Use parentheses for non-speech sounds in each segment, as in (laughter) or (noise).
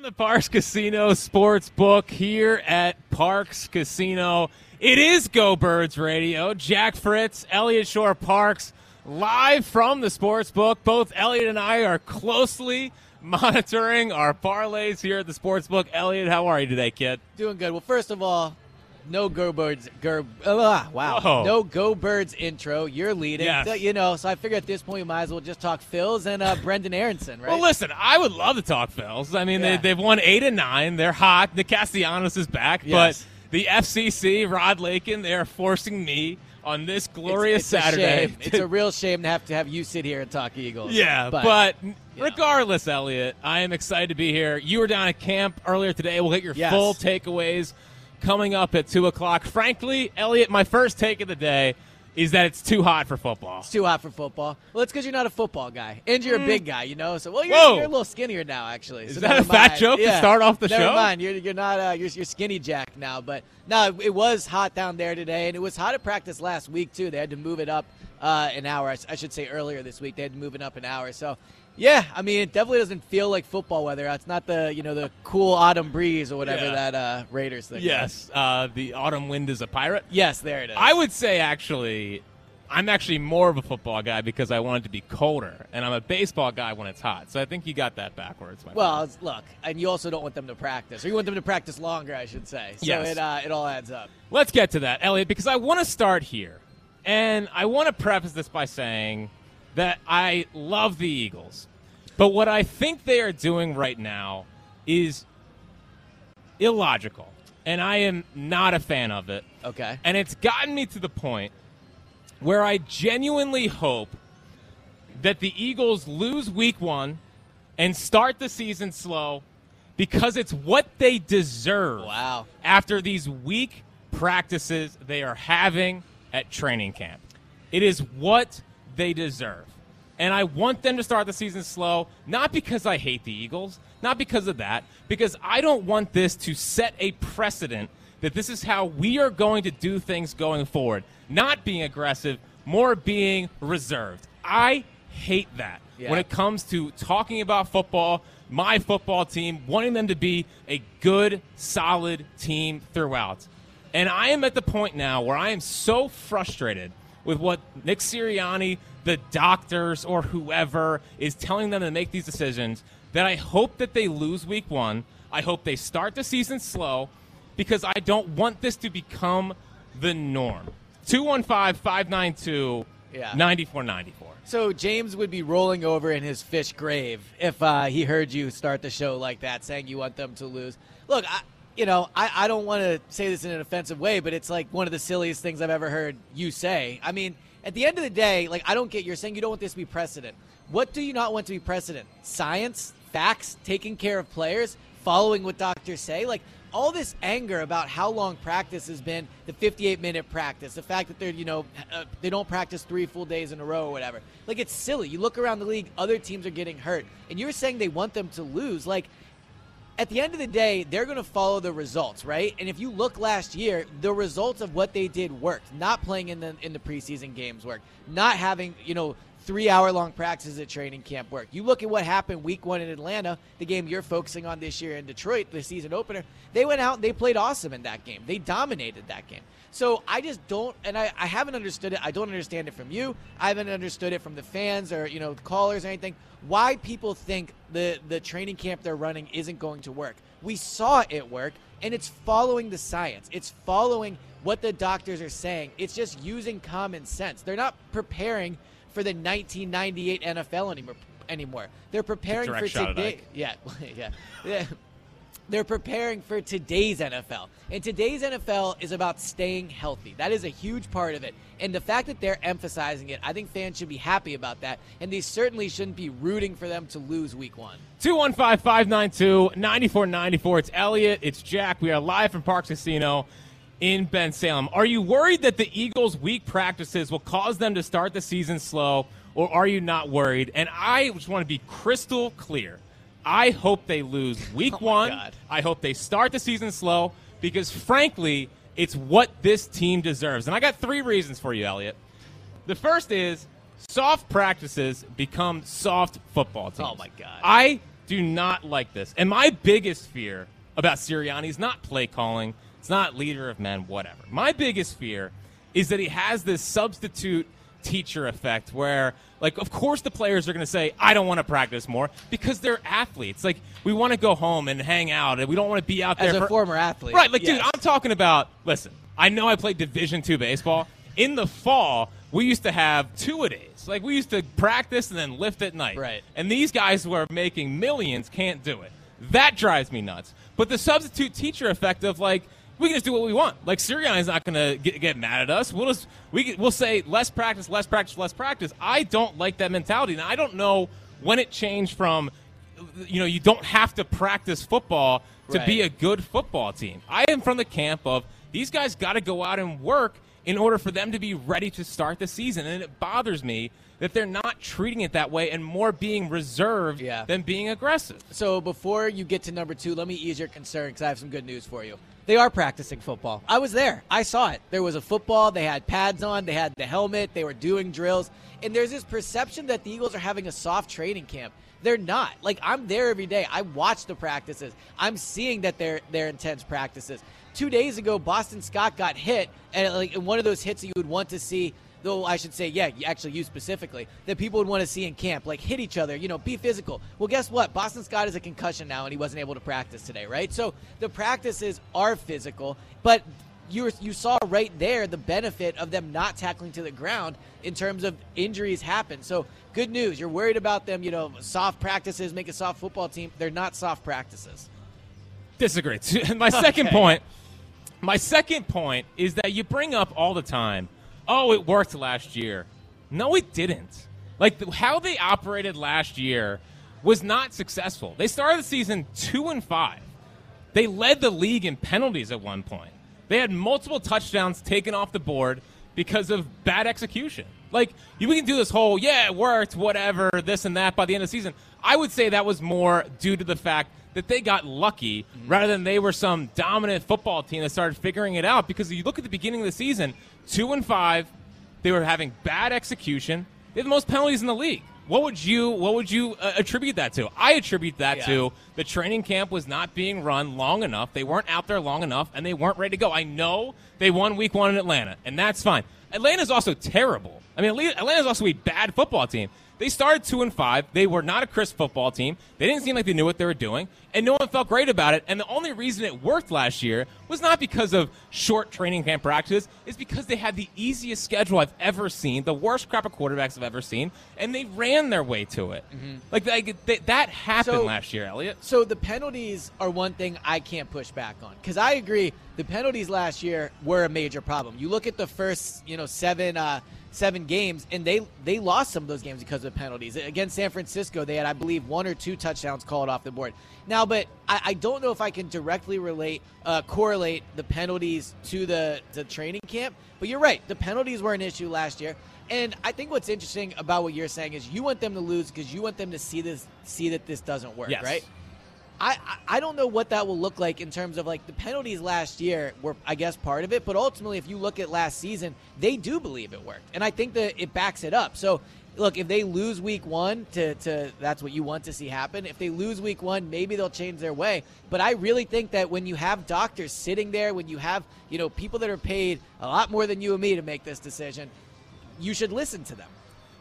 From the Parx Casino Sports Book here at Parx Casino, it is Go Birds Radio. Jack Fritz, Elliot Shorr-Parks, live from the Sports Book. Both Elliot and I are closely (laughs) monitoring our parlays here at the Sports Book. Elliot, how are you today, kid? Doing good. Well, first of all, no Go Birds. Go, uh, wow. Whoa. No Go Birds intro. You're leading. Yes. So, you know, so I figure at this point we might as well just talk Phils and uh, (laughs) Brenden Aaronson, right? Well, listen, I would love to talk Phils. I mean, Yeah. they, they've won eight and nine. They're hot. Nick Castellanos is back, Yes. but the FCC, Rod Lakin, they are forcing me on this glorious it's, a Saturday. shame. (laughs) It's a real shame to have to have you sit here and talk Eagles. Yeah, but, but, you know. regardless, Elliot, I am excited to be here. You were down at camp earlier today. We'll get your Yes. full takeaways coming up at 2 o'clock. Frankly, Elliot, my first take of the day is that it's too hot for football. it's too hot for football. Well, it's because you're not a football guy, and you're a big guy, you know. So, well, you're, Mm. Whoa. you're a little skinnier now, actually. Is So that never a fat mind. joke to start off the never show? mind. You're, you're not. Uh, you're, you're skinny Jack now, but no, it was hot down there today, and it was hot at practice last week too. They had to move it up uh, an hour. I s- I should say earlier this week they had to move it up an hour. So. Yeah, I mean, it definitely doesn't feel like football weather. It's not the you know the cool autumn breeze or whatever Yeah. that uh, Raiders thing. Yes, uh, the autumn wind is a pirate. yes, there it is. I would say actually, I'm actually more of a football guy because I want it to be colder, and I'm a baseball guy when it's hot. So I think you got that backwards. my Well, look, and you also don't want them to practice, or you want them to practice longer, I should say. So Yes. it uh, it all adds up. let's get to that, Elliot, because I want to start here, and I want to preface this by saying that I love the Eagles, but what I think they are doing right now is illogical, and I am not a fan of it. Okay. And it's gotten me to the point where I genuinely hope that the Eagles lose week one and start the season slow because it's what they deserve Wow. after these weak practices they are having at training camp. It is what they deserve. And I want them to start the season slow, not because I hate the Eagles, not because of that, because I don't want this to set a precedent that this is how we are going to do things going forward. Not being aggressive, more being reserved. I hate that Yeah. when it comes to talking about football, my football team, wanting them to be a good, solid team throughout. And I am at the point now where I am so frustrated with what Nick Sirianni, the doctors, or whoever is telling them to make these decisions that I hope that they lose week one. I hope they start the season slow because I don't want this to become the norm. 215 592 Yeah. 9494. So James would be rolling over in his Phish grave if uh, he heard you start the show like that, saying you want them to lose. Look, I, you know, I, I don't want to say this in an offensive way, but it's like one of the silliest things I've ever heard you say. I mean, at the end of the day, like I don't get you're saying you don't want this to be precedent. What do you not want to be precedent? Science, facts, taking care of players, following what doctors say. Like all this anger about how long practice has been, the 58 minute practice, the fact that they're, you know, uh, they don't practice three full days in a row or whatever. Like, it's silly. You look around the league, other teams are getting hurt, and you're saying they want them to lose. Like, at the end of the day, they're going to follow the results, right? And if you look last year, the results of what they did worked. Not playing in the in the preseason games worked. Not having, you know, three hour long practices at training camp work. You look at what happened week one in Atlanta, the game you're focusing on this year in Detroit, the season opener. They went out and they played awesome in that game. They dominated that game. So I just don't, and I, I haven't understood it. I don't understand it from you. I haven't understood it from the fans or you know callers or anything. Why people think the the training camp they're running isn't going to work? We saw it work, and it's following the science. It's following what the doctors are saying. It's just using common sense. They're not preparing for the 1998 NFL anymore. Anymore, they're preparing for today. Yeah, (laughs) yeah, yeah. They're preparing for today's NFL. And today's NFL is about staying healthy. That is a huge part of it. And the fact that they're emphasizing it, I think fans should be happy about that. And they certainly shouldn't be rooting for them to lose week one. 215 592 9494. It's Elliot. It's Jack. We are live from Parx Casino in Bensalem. Are you worried that the Eagles' weak practices will cause them to start the season slow, or are you not worried? And I just want to be crystal clear. I hope they lose (laughs) week Oh one. God. I hope they start the season slow because, frankly, it's what this team deserves. And I got three reasons for you, Elliot. The first is soft practices become soft football teams. Oh, my God. I do not like this. And my biggest fear about Sirianni is not play calling, it's not leader of men, whatever. My biggest fear is that he has this substitute teacher effect where like of course the players are going to say I don't want to practice more because they're athletes. Like we want to go home and hang out and we don't want to be out there. As a for- former athlete, Right, like dude. I'm talking about listen, I know I played division 2 baseball. In the fall, we used to have two a days. Like we used to practice and then lift at night. Right. And these guys who are making millions can't do it. That drives me nuts. But the substitute teacher effect of like we can just do what we want. Like Sirianni's not going to get, get mad at us. We'll just we can- we'll say less practice, less practice, less practice. I don't like that mentality. and I don't know when it changed from you know you don't have to practice football to be a good football team. I am from the camp of these guys got to go out and work in order for them to be ready to start the season, and it bothers me that they're not treating it that way and more being reserved Yeah. than being aggressive. So before you get to number two, let me ease your concern because I have some good news for you. They are practicing football. I was there. I saw it. There was a football. They had pads on. They had the helmet. They were doing drills. And there's this perception that the Eagles are having a soft training camp. They're not. Like I'm there every day. I watch the practices. I'm seeing that they're they're intense practices. Two days ago, Boston Scott got hit, and like in one of those hits that you would want to see though I should say, yeah, actually you specifically, that people would want to see in camp, like hit each other, you know, be physical. Well, guess what? Boston Scott has a concussion now, and he wasn't able to practice today, right? So the practices are physical, but you you saw right there the benefit of them not tackling to the ground in terms of injuries happen. So good news. You're worried about them, you know, soft practices, make a soft football team. They're not soft practices. Disagree. (laughs) My second Okay. point, my second point is that you bring up all the time, oh, it worked last year. No, it didn't. Like how they operated last year was not successful. They started the season two and five. They led the league in penalties at one point. They had multiple touchdowns taken off the board because of bad execution. Like we can do this whole yeah it worked whatever this and that by the end of the season. I would say that was more due to the fact that they got lucky rather than they were some dominant football team that started figuring it out. Because if you look at the beginning of the season, two and five, they were having bad execution. They had the most penalties in the league. What would you What would you uh, attribute that to? I attribute that Yeah. to the training camp was not being run long enough. They weren't out there long enough, and they weren't ready to go. I know they won Week One in Atlanta, and that's fine. Atlanta's also terrible. I mean, Atlanta- Atlanta's also a bad football team. They started two and five. They were not a crisp football team. They didn't seem like they knew what they were doing, and no one felt great about it. And the only reason it worked last year was not because of short training camp practices. It's because they had the easiest schedule I've ever seen, the worst crop of quarterbacks I've ever seen, and they ran their way to it. Like, like they, that happened So- last year, Elliot. So the penalties are one thing I can't push back on because I agree the penalties last year were a major problem. You look at the first, you know, seven uh, seven games, and they they lost some of those games because of penalties. Against San Francisco, they had, I believe, one or two touchdowns called off the board. Now, but I, I don't know if I can directly relate uh, correlate the penalties to the the training camp. But you're right, the penalties were an issue last year. And I think what's interesting about what you're saying is you want them to lose because you want them to see this, see that this doesn't work, Yes. right? I, I don't know what that will look like in terms of like the penalties last year were I guess part of it, but ultimately if you look at last season, they do believe it worked, and I think that it backs it up. So look, if they lose week one, to to that's what you want to see happen. If they lose week one, maybe they'll change their way. But I really think that when you have doctors sitting there, when you have you know people that are paid a lot more than you and me to make this decision, you should listen to them.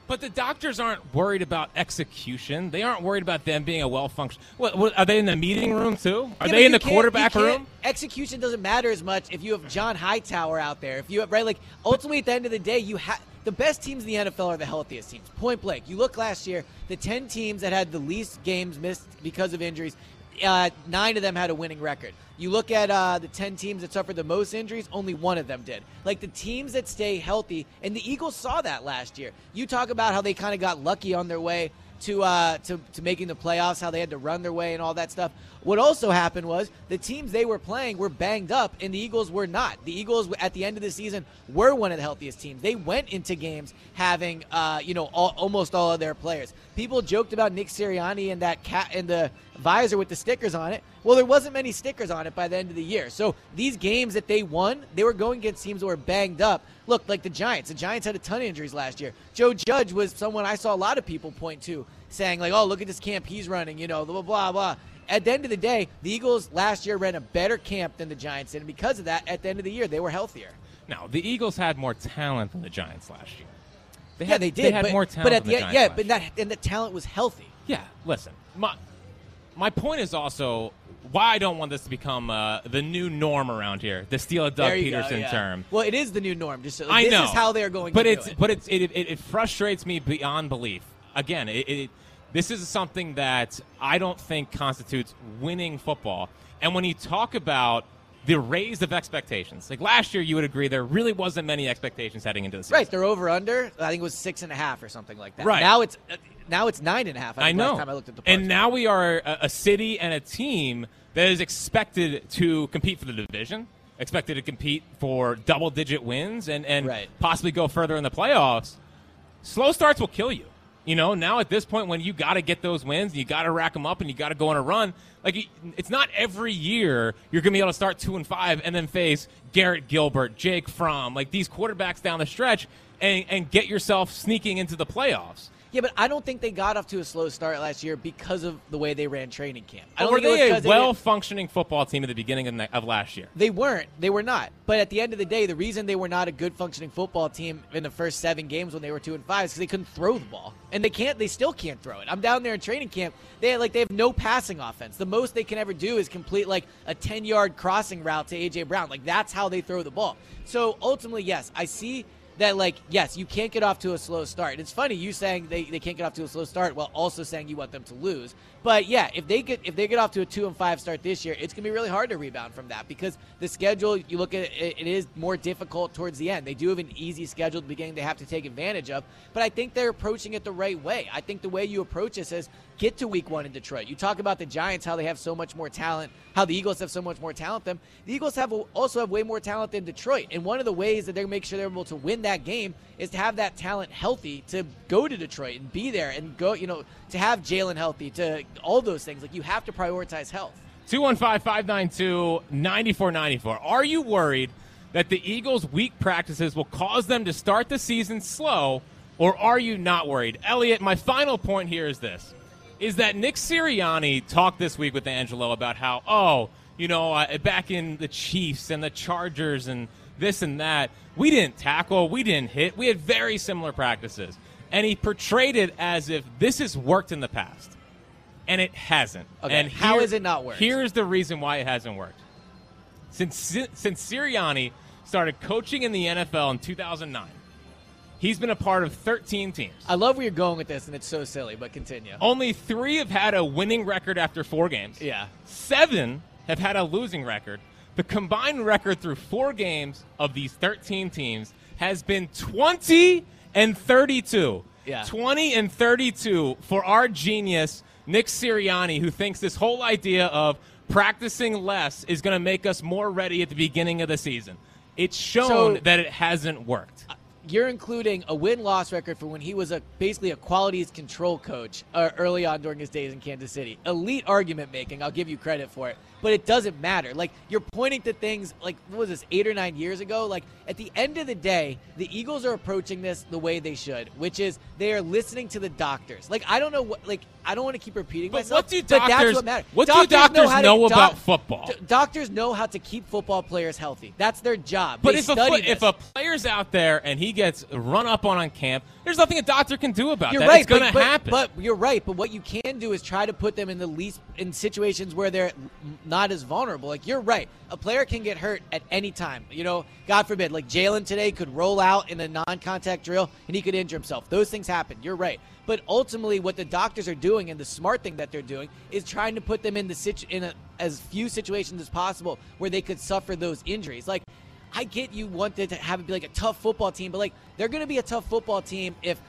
But the doctors aren't worried about execution. They aren't worried about them being a well functioned. What, what, are they in the meeting room too? Are Yeah, they in the quarterback room? Execution doesn't matter as much if you have John Hightower out there. If you have right, like ultimately at the end of the day, you have the best teams in the NFL are the healthiest teams. Point blank. You look last year, the ten teams that had the least games missed because of injuries. Uh, nine of them had a winning record. You look at uh, the 10 teams that suffered the most injuries, only one of them did. Like the teams that stay healthy, and the Eagles saw that last year. You talk about how they kind of got lucky on their way to, uh, to to making the playoffs, how they had to run their way and all that stuff. What also happened was the teams they were playing were banged up, and the Eagles were not. The Eagles at the end of the season were one of the healthiest teams. They went into games having uh, you know all, almost all of their players. People joked about Nick Sirianni and that cat and the visor with the stickers on it. Well, there wasn't many stickers on it by the end of the year. So these games that they won, they were going against teams that were banged up. Look, like the Giants. The Giants had a ton of injuries last year. Joe Judge was someone I saw a lot of people point to, saying like, "Oh, look at this camp he's running," you know, blah blah blah. At the end of the day, the Eagles last year ran a better camp than the Giants did, and because of that, at the end of the year, they were healthier. No, the Eagles had more talent than the Giants last year. They yeah, had, they did. They had but, more talent. but at than the end, Giants yeah, but that and the talent was healthy. Yeah, listen. My my point is also why I don't want this to become uh, the new norm around here. The steal a Doug you go, Pederson yeah. term. Well, it is the new norm. Just so, I this know. is how they're going. But to it's do it. but it's it, it, it frustrates me beyond belief. Again, it, it this is something that I don't think constitutes winning football. And when you talk about the raise of expectations, like last year, you would agree there really wasn't many expectations heading into the season. Right, they're over under. I think it was six and a half or something like that. Right. now, it's uh, now it's nine and a half. I, I know. I looked at the and now we are a, a city and a team that is expected to compete for the division, expected to compete for double digit wins and, and Right. possibly go further in the playoffs. Slow starts will kill you. You know, now at this point when you got to get those wins, you got to rack them up and you got to go on a run. Like it's not every year you're going to be able to start 2 and 5 and then face Garrett Gilbert, Jake Fromm, like these quarterbacks down the stretch and and get yourself sneaking into the playoffs. Yeah, but I don't think they got off to a slow start last year because of the way they ran training camp. I don't were think it was they a 'cause they well didn't- functioning football team at the beginning of, the, of last year? They weren't. They were not. But at the end of the day, the reason they were not a good functioning football team in the first seven games when they were two and five is because they couldn't throw the ball, and they can't. They still can't throw it. I'm down there in training camp. They like they have no passing offense. The most they can ever do is complete like a 10 yard crossing route to AJ Brown. Like that's how they throw the ball. So ultimately, yes, I see that like yes you can't get off to a slow start. It's funny you saying they, they can't get off to a slow start while also saying you want them to lose. But yeah if they get if they get off to a two and five start this year it's to be really hard to rebound from that because the schedule you look at it, it is more difficult towards the end. They do have an easy schedule at the beginning they have to take advantage of but i think they're approaching it the right way. I think the way you approach this is get to week one in detroit you talk about the giants how they have so much more talent how the eagles have so much more talent than them the eagles have also have way more talent than detroit and one of the ways that they're make sure they're able to win that game is to have that talent healthy to go to Detroit and be there and go, you know, to have Jalen healthy, to all those things. Like you have to prioritize health. 215 592 9494. Are you worried that the Eagles' weak practices will cause them to start the season slow, or are you not worried? Elliot, my final point here is this is that Nick Sirianni talked this week with Angelo about how, oh, you know, uh, back in the Chiefs and the Chargers and this and that, we didn't tackle, we didn't hit, we had very similar practices. And he portrayed it as if this has worked in the past. And it hasn't. Okay, And how here- has it not worked? Here's the reason why it hasn't worked. Since since Sirianni started coaching in the NFL in 2009, he's been a part of 13 teams. I love where you're going with this, and it's so silly, but continue. Only three have had a winning record after four games. Yeah. Seven have had a losing record. The combined record through four games of these 13 teams has been 20 and 32. Yeah. 20 and 32 for our genius, Nick Sirianni, who thinks this whole idea of practicing less is going to make us more ready at the beginning of the season. It's shown So- that it hasn't worked. You're including a win-loss record for when he was a basically a qualities control coach uh, early on during his days in Kansas City. Elite argument making. I'll give you credit for it, but it doesn't matter. Like you're pointing to things like what was this eight or nine years ago? Like at the end of the day, the Eagles are approaching this the way they should, which is they are listening to the doctors. Like I don't know what like I don't want to keep repeating But myself. what do but that's doctors- what matters. what do doctors to- know about football? d- doctors know how to keep football players healthy. That's their job. But if a, if a player's out there and he gets run up on on camp, there's nothing a doctor can do about You're that. right, it's going to happen. But you're right. But what you can do is try to put them in the least in situations where they're not as vulnerable. Like you're right, a player can get hurt at any time. You know, God forbid, like Jalen today could roll out in a non-contact drill and he could injure himself. Those things happen. You're right. But ultimately, what the doctors are doing and the smart thing that they're doing is trying to put them in the situ- in a, as few situations as possible where they could suffer those injuries. Like. I get you wanted to have it be like a tough football team, but like they're going to be a tough football team if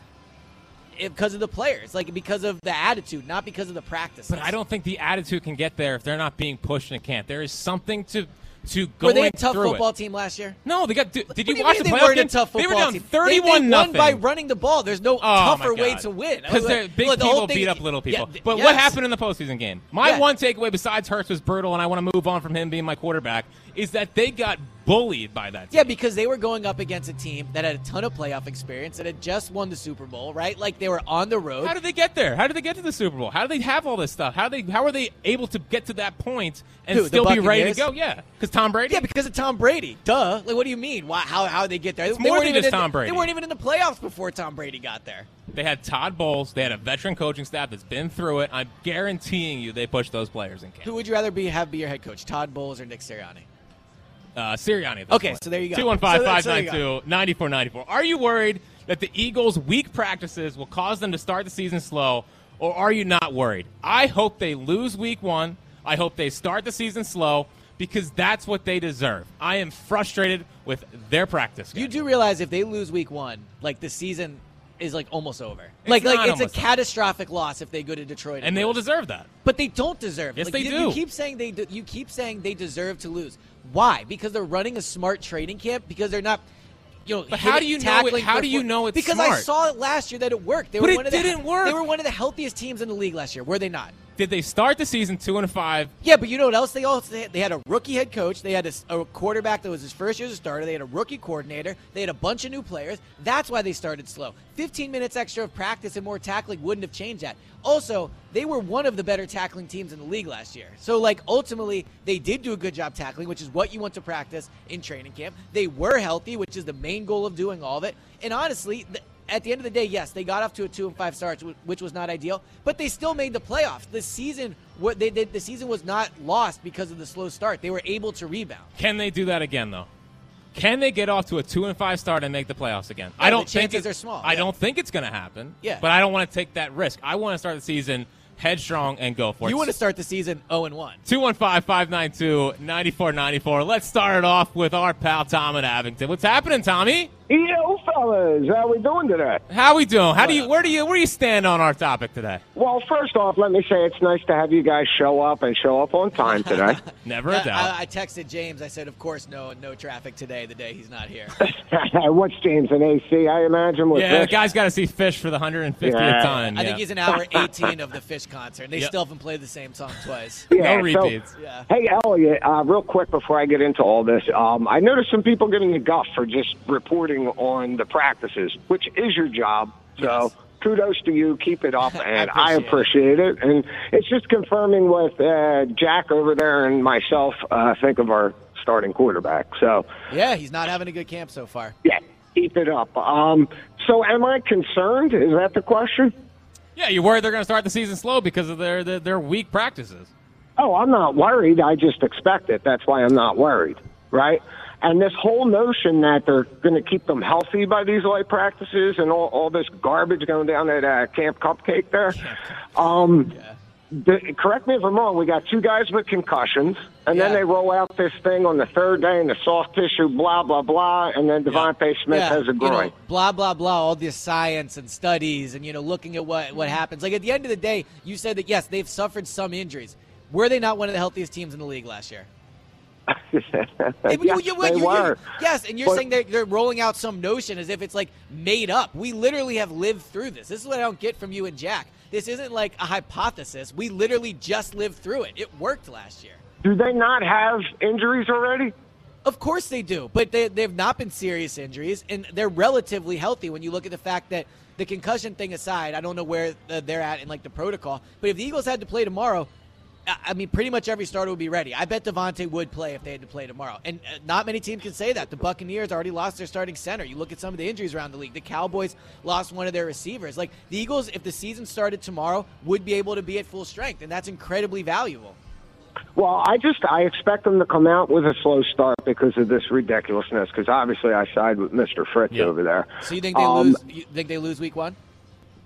because of the players, like because of the attitude, not because of the practice. But I don't think the attitude can get there if they're not being pushed in camp. There is something to to go. Were they a tough football it. team last year? No, they got. Did you watch the they playoff game? tough They were down team. thirty-one they, they nothing. by running the ball. There's no Oh, tougher way to win. Because they're Look, big whole people beat up little people. Yeah, but yes. what happened in the postseason game? My Yeah. one takeaway, besides Hurts was brutal, and I want to move on from him being my quarterback, is that they got bullied by that. Team. Yeah, because they were going up against a team that had a ton of playoff experience, that had just won the Super Bowl, right? Like they were on the road. How did they get there? How did they get to the Super Bowl? How do they have all this stuff? How they how are they able to get to that point and Who, still be ready to go? Yeah, because Tom Brady. Yeah, because of Tom Brady. Duh. Like, what do you mean? Why, how how they get there? It's they more weren't than even just in the- Tom Brady. They weren't even in the playoffs before Tom Brady got there. They had Todd Bowles. They had a veteran coaching staff that's been through it. I'm guaranteeing you they pushed those players in camp. Who would you rather be have be your head coach, Todd Bowles or Nick Sirianni? Uh, Sirianni. Okay, point. so there you go. 215 So- so there 592 9494. Are you worried that the Eagles' weak practices will cause them to start the season slow, or are you not worried? I hope they lose week one. I hope they start the season slow because that's what they deserve. I am frustrated with their practice. You do realize if they lose week one, like the season is like almost over. like like it's a almost over. catastrophic loss if they go to Detroit and they will deserve that. But they don't deserve. Yes, like, they you, do. You keep saying they. De- you keep saying they deserve to lose. Why? Because they're running a smart training camp. Because they're not. You know, But how do you know it- how do you know it's Because I saw it last year that it worked. They But were it one of the, didn't work. They were one of the healthiest teams in the league last year. Were they not? Did they start the season two and five? Yeah, but you know what else they also they had, a rookie head coach. They had a, a quarterback that was his first year as a starter. They had a rookie coordinator. They had a bunch of new players. That's why they started slow. 15 minutes extra of practice and more tackling wouldn't have changed that. Also, they were one of the better tackling teams in the league last year. So like ultimately, they did do a good job tackling, which is what you want to practice in training camp. They were healthy, which is the main goal of doing all of it. And honestly, th- at the end of the day, yes, they got off to a two and five start, which was not ideal, but they still made the playoffs. The season, what they did, the season was not lost because of the slow start. They were able to rebound. Can they do that again, though? Can they get off to a two and five start and make the playoffs again? Yeah, I don't the think it- are small, I yeah. don't think it's going to happen. Yeah. but I don't want to take that risk. I want to start the season headstrong and go for it. You want to start the season 0 and 1. 215-592-9494. Let's start it off with our pal Tom in Abington. What's happening, Tommy? Yo, fellas, how we doing today? How we doing? How do you where do you where do you stand on our topic today? Well, first off, let me say it's nice to have you guys show up and show up on time today. (laughs) Never a I, doubt. I, I texted James. I said, of course, no, no traffic today. The day he's not here. (laughs) What's James an AC? I imagine with yeah, the guy's got to see Phish for the 150th Yeah. time. I yeah. think he's an hour 18 of the Phish concert. And they Yep. still haven't played the same song twice. (laughs) Yeah, no so- repeats. Yeah. Hey, Elliot, uh, real quick before I get into all this, um, I noticed some people giving you guff for just reporting on the practices, which is your job. So Yes. kudos to you. Keep it up, (laughs) and I appreciate appreciate it. And it's just confirming what uh, Jack over there and myself uh, think of our starting quarterback. So, Yeah, he's not having a good camp so far. yeah, keep it up. Um, so, am I concerned? Is that the question? Yeah, you worried they're going to start the season slow because of their their, their weak practices. Oh, I'm not worried. I just expect it. That's why I'm not worried, right? And this whole notion that they're going to keep them healthy by these light practices and all, all this garbage going down at uh, Camp Cupcake there. Um, the, correct me if I'm wrong. We got two guys with concussions, and then they roll out this thing on the third day in the soft tissue, blah blah blah, and then DeVonta Smith has a you groin. know, blah blah blah. All this science and studies, and you know, looking at what what happens. Like at the end of the day, you said that yes, they've suffered some injuries. Were they not one of the healthiest teams in the league last year? Yes, You- you- (laughs) they you- were. yes, and you're But- saying they're, they're rolling out some notion as if it's like made up. We literally have lived through this. This is what I don't get from you and Jack. This isn't like a hypothesis. We literally just lived through it. It worked last year. Do they not have injuries already? Of course they do, but they, they've not been serious injuries, and they're relatively healthy when you look at the fact that the concussion thing aside, I don't know where they're at in like the protocol, but if the Eagles had to play tomorrow, I I mean, pretty much every starter would be ready. I bet DeVonta would play if they had to play tomorrow, and uh, not many teams can say that. The Buccaneers already lost their starting center. You look at some of the injuries around the league. The Cowboys lost one of their receivers. Like the Eagles, if the season started tomorrow, would be able to be at full strength, and that's incredibly valuable. Well, I just I expect them to come out with a slow start because of this ridiculousness. Because obviously, I side with Mister Fritz Yeah. over there. So you think they Um, lose? You think they lose week one?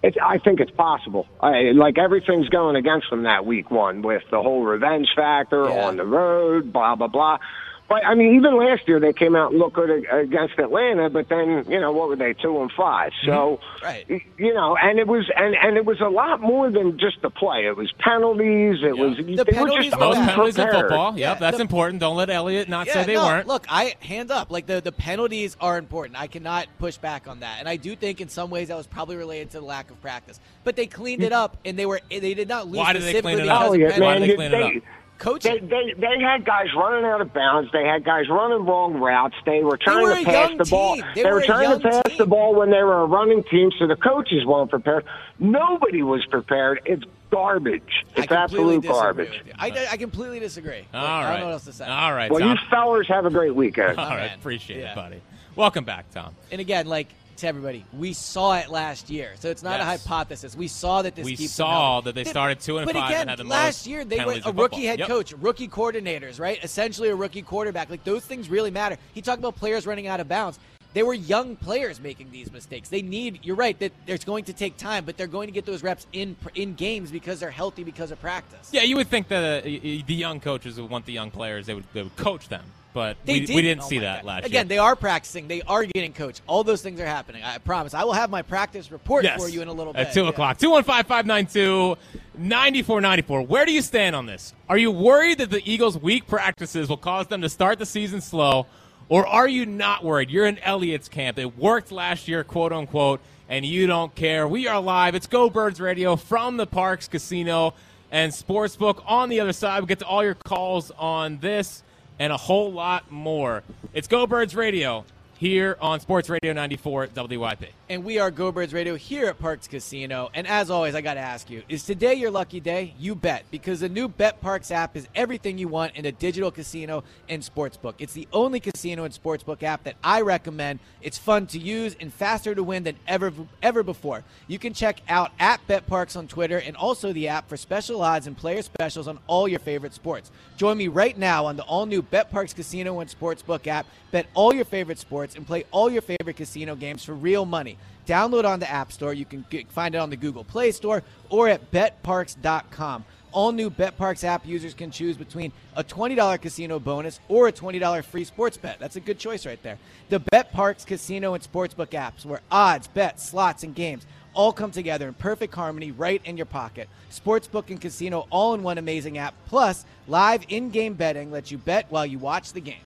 It's, I think it's possible. I, like everything's going against them that week one with the whole revenge factor Yeah. on the road, blah blah blah. But I mean, even last year they came out and looked good against Atlanta, but then you know what were they two and five? Mm-hmm. So Right. you know, and it was and and it was a lot more than just the play. It was penalties. It was they were penalties just were Most penalties in football. Yep, Yeah, that's the- important. Don't let Elliot not say they no, weren't. Look, I hand up. Like the, the penalties are important. I cannot push back on that. And I do think in some ways that was probably related to the lack of practice. But they cleaned mm. it up and they were they did not lose the game. Oh, Why did they clean it up? of Elliott, Why man, did they you- clean it up? they- coaching. They, they they had guys running out of bounds. They had guys running wrong routes. They were trying were to pass young the ball. team. They were were trying to pass team. the ball when they were a running team, so the coaches weren't prepared. Nobody was prepared. It's garbage. I It's completely absolute disagree garbage. I, I completely disagree. All Look, right. I don't know what else to say. All right, Well, Tom. you fellers have a great weekend. All right, man. appreciate Yeah. it, buddy. Welcome back, Tom. And again, like to everybody, we saw it last year, so it's not a hypothesis. We saw that this We saw that they started two and but five again, and had the last year they were a rookie head Yep. coach, rookie coordinators, right? Essentially a rookie quarterback. Like those things really matter. He talked about players running out of bounds. They were young players making these mistakes. They need. You're right that it's going to take time, but they're going to get those reps in in games because they're healthy because of practice. Yeah, you would think that uh, the young coaches would want the young players. They would, they would coach them, but They we, did. we didn't Oh see that God. last Again, year. Again, they are practicing. They are getting coached. All those things are happening. I promise. I will have my practice report yes. for you in a little bit. At 2 Yeah. o'clock. 215 592 9494. Where do you stand on this? Are you worried that the Eagles' weak practices will cause them to start the season slow, or are you not worried? You're in Elliott's camp. It worked last year, quote unquote, and you don't care. We are live. It's Go Birds Radio from the Parx Casino and Sportsbook. On the other side, we get to all your calls on this and a whole lot more. It's Go Birds Radio here on Sports Radio 94 WIP. And we are Go Birds Radio here at Parx Casino. And as always, I got to ask you, is today your lucky day? You bet, because the new BetParx app is everything you want in a digital casino and sportsbook. It's the only casino and sportsbook app that I recommend. It's fun to use and faster to win than ever ever before. You can check out at BetParx on Twitter and also the app for special odds and player specials on all your favorite sports. Join me right now on the all new BetParx Casino and Sportsbook app. Bet all your favorite sports and play all your favorite casino games for real money. Download on the App Store. You can get, find it on the Google Play Store or at betparx.com. All new BetParx app users can choose between a $20 casino bonus or a $20 free sports bet. That's a good choice right there. The BetParx casino and sportsbook apps where odds, bets, slots, and games all come together in perfect harmony right in your pocket. Sportsbook and casino all in one amazing app. Plus, live in-game betting lets you bet while you watch the game.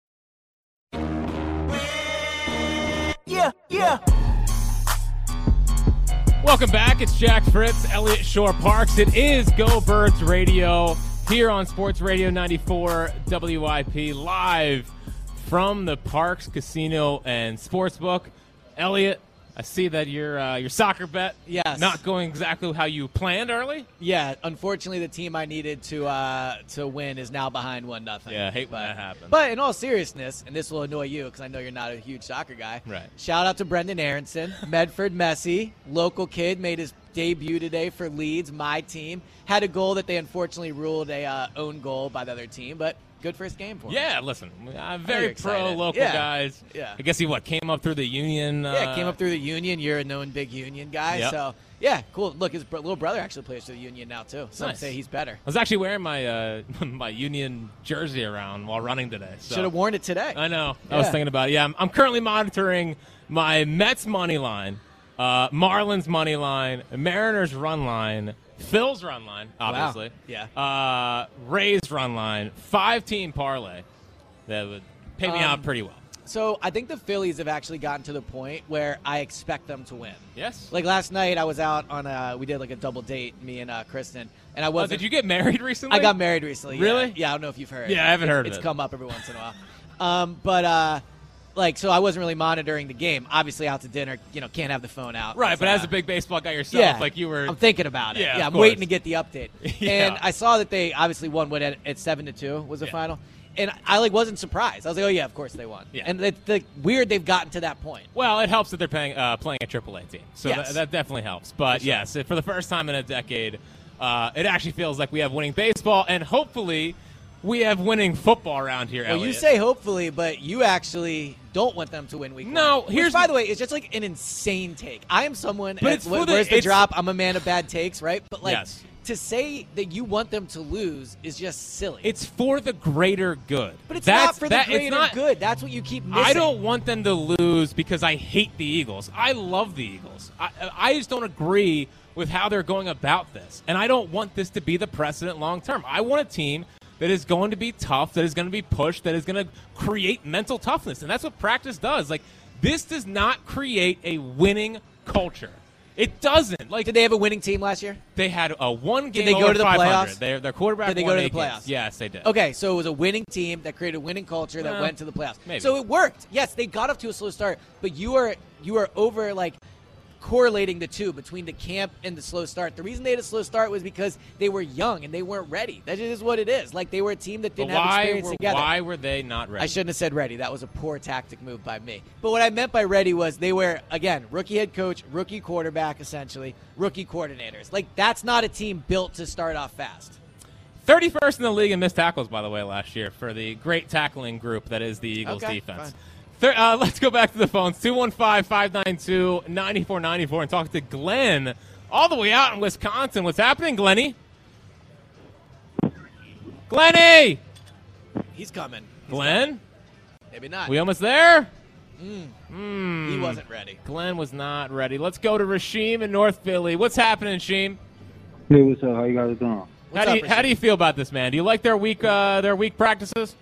Yeah, yeah. Welcome back. It's Jack Fritz, Elliott Shorr-Parks. It is Go Birds Radio here on Sports Radio 94 WIP live from the Parx Casino and Sportsbook. Elliott, I see that your uh, your soccer bet Yes. not going exactly how you planned early. Yeah, unfortunately, the team I needed to uh, to win is now behind one nothing. Yeah, I hate when that happens. But in all seriousness, and this will annoy you because I know you're not a huge soccer guy. Right. Shout out to Brenden Aaronson, (laughs) Medford Messi, local kid, made his debut today for Leeds, my team. Had a goal that they unfortunately ruled a uh, own goal by the other team, but good first game for him. Yeah, listen, I'm very pro local Yeah. guys. Yeah. I guess he what came up through the union. Uh, Yeah, came up through the union. You're a known big union guy, Yep. so yeah, cool. Look, his little brother actually plays for the union now too. Some Nice. say he's better. I was actually wearing my uh, (laughs) my union jersey around while running today. So. Should have worn it today. I know. I was thinking about it. Yeah, I'm, I'm currently monitoring my Mets money line, uh, Marlins money line, Mariners run line, Phil's run line, obviously. Yeah. Uh, Rays run line, five team parlay that would pay me Um, out pretty well. So I think the Phillies have actually gotten to the point where I expect them to win. Yes. Like last night, I was out on a we did like a double date, me and uh, Kristen, and I Oh, wasn't. did you get married recently? I got married recently. Really? Yeah, I don't know if you've heard. Yeah, I haven't heard of It's it. come up every once in a while. Um, but uh, like, so I wasn't really monitoring the game. Obviously, out to dinner, you know, can't have the phone out. Right, but Uh, as a big baseball guy yourself, yeah, like you were. I'm thinking about it. Yeah, Yeah, I'm waiting to get the update. (laughs) Yeah. And I saw that they obviously won. What at, at seven to two was the Yeah. final, and I like wasn't surprised. I was like, oh yeah, of course they won. Yeah. And it's the weird they've gotten to that point. Well, it helps that they're playing uh, playing a AAA team, so Yes. that, that definitely helps. But For sure. yes, for the first time in a decade, uh, it actually feels like we have winning baseball, and hopefully, we have winning football around here. Well, you say hopefully, but you actually don't want them to win week No, one. Which, here's- by the way, it's just like an insane take. I am someone. But it's wh- the- where's the it's- drop? I'm a man of bad takes, right? But like Yes. to say that you want them to lose is just silly. it's for the greater good. but it's That's- not for the that- greater not- good. That's what you keep missing. I don't want them to lose because I hate the Eagles. I love the Eagles. I, I just don't agree with how they're going about this. And I don't want this to be the precedent long term. I want a team that is going to be tough, that is going to be pushed, that is going to create mental toughness. And that's what practice does. Like, this does not create a winning culture. It doesn't. Like, Did they have a winning team last year? they had a one game Did they go to the playoffs? Their, their quarterback Did they won go to the eight games. playoffs? Yes, they did. Okay, so it was a winning team that created a winning culture that Well, went to the playoffs. maybe. So it worked. Yes, they got off to a slow start, but you are you are over like correlating the two between the camp and the slow start. The reason they had a slow start was because they were young and they weren't ready. That is what it is. Like they were a team that didn't have why experience were, together. why were they not ready? I shouldn't have said ready. That was a poor tactic move by me. But what I meant by ready was they were again rookie head coach, rookie quarterback, essentially rookie coordinators. Like that's not a team built to start off fast. 31st in the league in missed tackles, by the way, last year for the great tackling group that is the Eagles Okay, defense. fine. Thir- uh, (laughs) let's go back to the phones 215 592 9494 and talk to Glenn all the way out in Wisconsin. What's happening, Glenny? Glenny! He's coming. He's Glenn? coming. Maybe not. We almost there? he wasn't ready. Glenn was not ready. Let's go to Rasheem in North Philly. What's happening, Rasheem? Hey, what's up? How you guys doing? What's how do up, you how do you feel about this, man? Do you like their week uh, their week practices?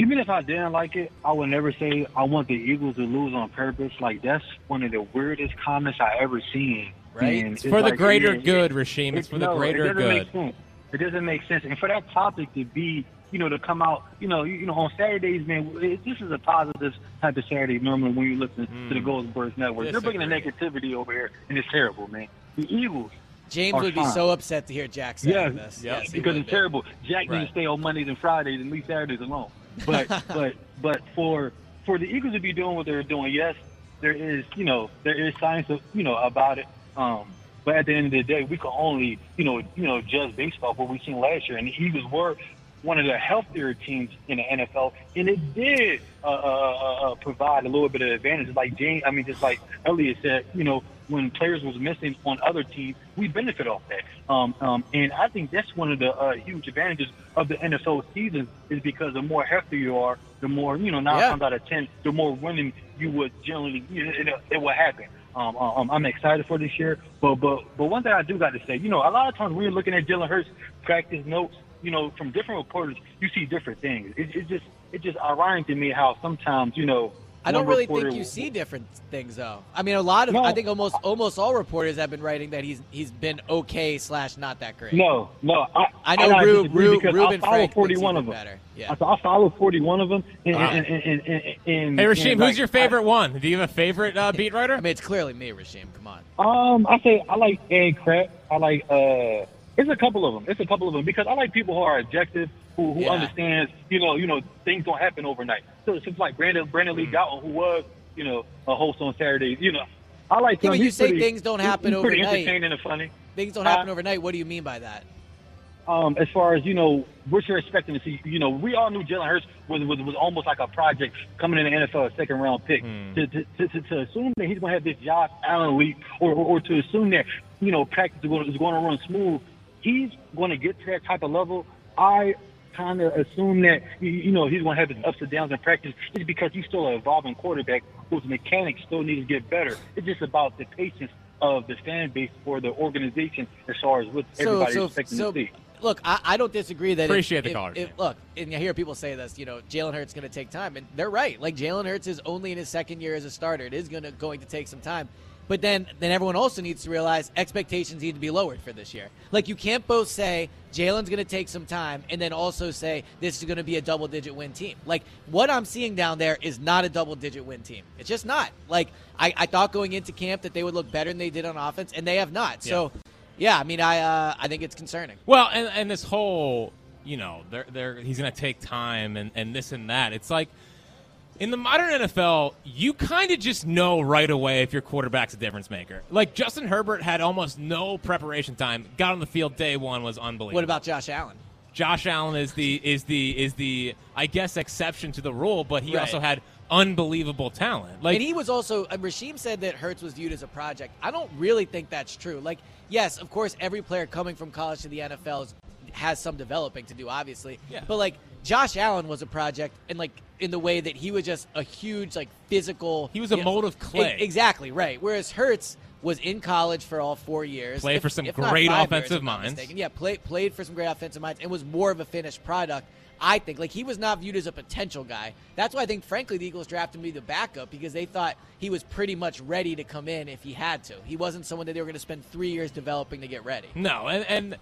Even if I didn't like it, I would never say I want the Eagles to lose on purpose. Like that's one of the weirdest comments I ever seen. Right? And It's for the like, greater yeah, good, it- Rasheem. It's for the no, greater it doesn't good. Make sense. It doesn't make sense. And for that topic to be, you know, to come out, you know, you, you know, on Saturdays, man, it, this is a positive type of Saturday. Normally, when you listen to the hmm. Golden Birds Network, they're bringing the negativity over here, and it's terrible, man. The Eagles, James are would be fine. so upset to hear Jack saying Yeah, this. yeah, Yes, because it's be. terrible. Jack Right. needs to stay on Mondays and Fridays and leave Saturdays alone. But (laughs) but but for for the Eagles to be doing what they're doing, yes, there is you know there is science of, you know about it. Um, but at the end of the day, we can only you know you know judge based off what we seen last year, and the Eagles were one of the healthier teams in the NFL, and it did uh, uh, uh, uh, provide a little bit of advantage. Like James, I mean, just like Elliot said, you know, when players was missing on other teams, we benefit off that. Um, um, and I think that's one of the uh, huge advantages of the NFL season is because the more healthy you are, the more you know. Nine Yeah. times out of ten, the more winning you would generally you know, it, it will happen. Um, um, I'm excited for this year, but but but one thing I do got to say, you know, a lot of times when you're looking at Jalen Hurts practice notes, you know, from different reporters, you see different things. It, it just it's just ironic to me how sometimes you know. I don't really think you see different things though. I mean, a lot of No. I think almost almost all reporters have been writing that he's he's been okay slash not that great. No, no. I, I know I Ru- disagree Ru- because Reuben I follow Frank 41 of them. better. Yeah. I, I follow 41 of them. And, All right. and, and, and, and, and, Hey, Rasheem, and, who's like, your favorite one? Do you have a favorite uh, beat writer? I mean, it's clearly me, Rasheem. Come on. Um, I say I like Ed Kracz. I like uh, it's a couple of them. It's a couple of them because I like people who are objective, who who Yeah. understands. You know, you know, things don't happen overnight. So it's just like Brandon Brandon Mm. Lee Gowton, who was you know a host on Saturdays. You know, I like Yeah, him. but you He's say pretty- things don't happen he's pretty overnight. entertaining and funny. Things don't Uh, happen overnight. What do you mean by that? um, as far as you know, what you're expecting to see. You know, we all knew Jalen Hurts was, was was almost like a project coming in the NFL, a second round pick. Hmm. To, to, to, to assume that he's going to have this Josh Allen week, or, or, or to assume that you know practice is going to run smooth, he's going to get to that type of level. I kind of assume that you- you know he's going to have his ups and downs in practice, just because he's still an evolving quarterback whose mechanics still need to get better. It's just about the patience of the fan base for the organization as far as what everybody's so, expecting so, to see. Look, I, I don't disagree that. if- Appreciate the if- if- Look, and I hear people say this. You know, Jalen Hurts going to take time, and they're right. Like Jalen Hurts is only in his second year as a starter. It is going to going to take some time. But then, then everyone also needs to realize expectations need to be lowered for this year. Like you can't both say Jalen's going to take some time and then also say this is going to be a double-digit win team. Like what I'm seeing down there is not a double-digit win team. It's just not. Like I, I thought going into camp that they would look better than they did on offense, and they have not. So, yeah, I mean, I uh, I think it's concerning. Well, and, and this whole, you know, they're, they're, he's going to take time and, and this and that. It's like in the modern NFL, you kind of just know right away if your quarterback's a difference maker. Like Justin Herbert had almost no preparation time, got on the field day one, was unbelievable. What about Josh Allen? Josh Allen is the is the is the I guess exception to the rule, but he Right. also had unbelievable talent. Like and he was also, uh, Rasheem said that Hurts was viewed as a project. I don't really think that's true. Like, yes, of course, every player coming from college to the NFL is, has some developing to do, obviously. Yeah. But, like, Josh Allen was a project, and, like, in the way that he was just a huge, like, physical. He was a know- mold of clay. E- exactly, right. Whereas Hurts was in college for all four years. Played if- for some great years, offensive if minds. Yeah, played played for some great offensive minds and was more of a finished product. I think like he was not viewed as a potential guy. That's why I think frankly the Eagles drafted him to be the backup because they thought he was pretty much ready to come in if he had to. He wasn't someone that they were going to spend three years developing to get ready. No, and, and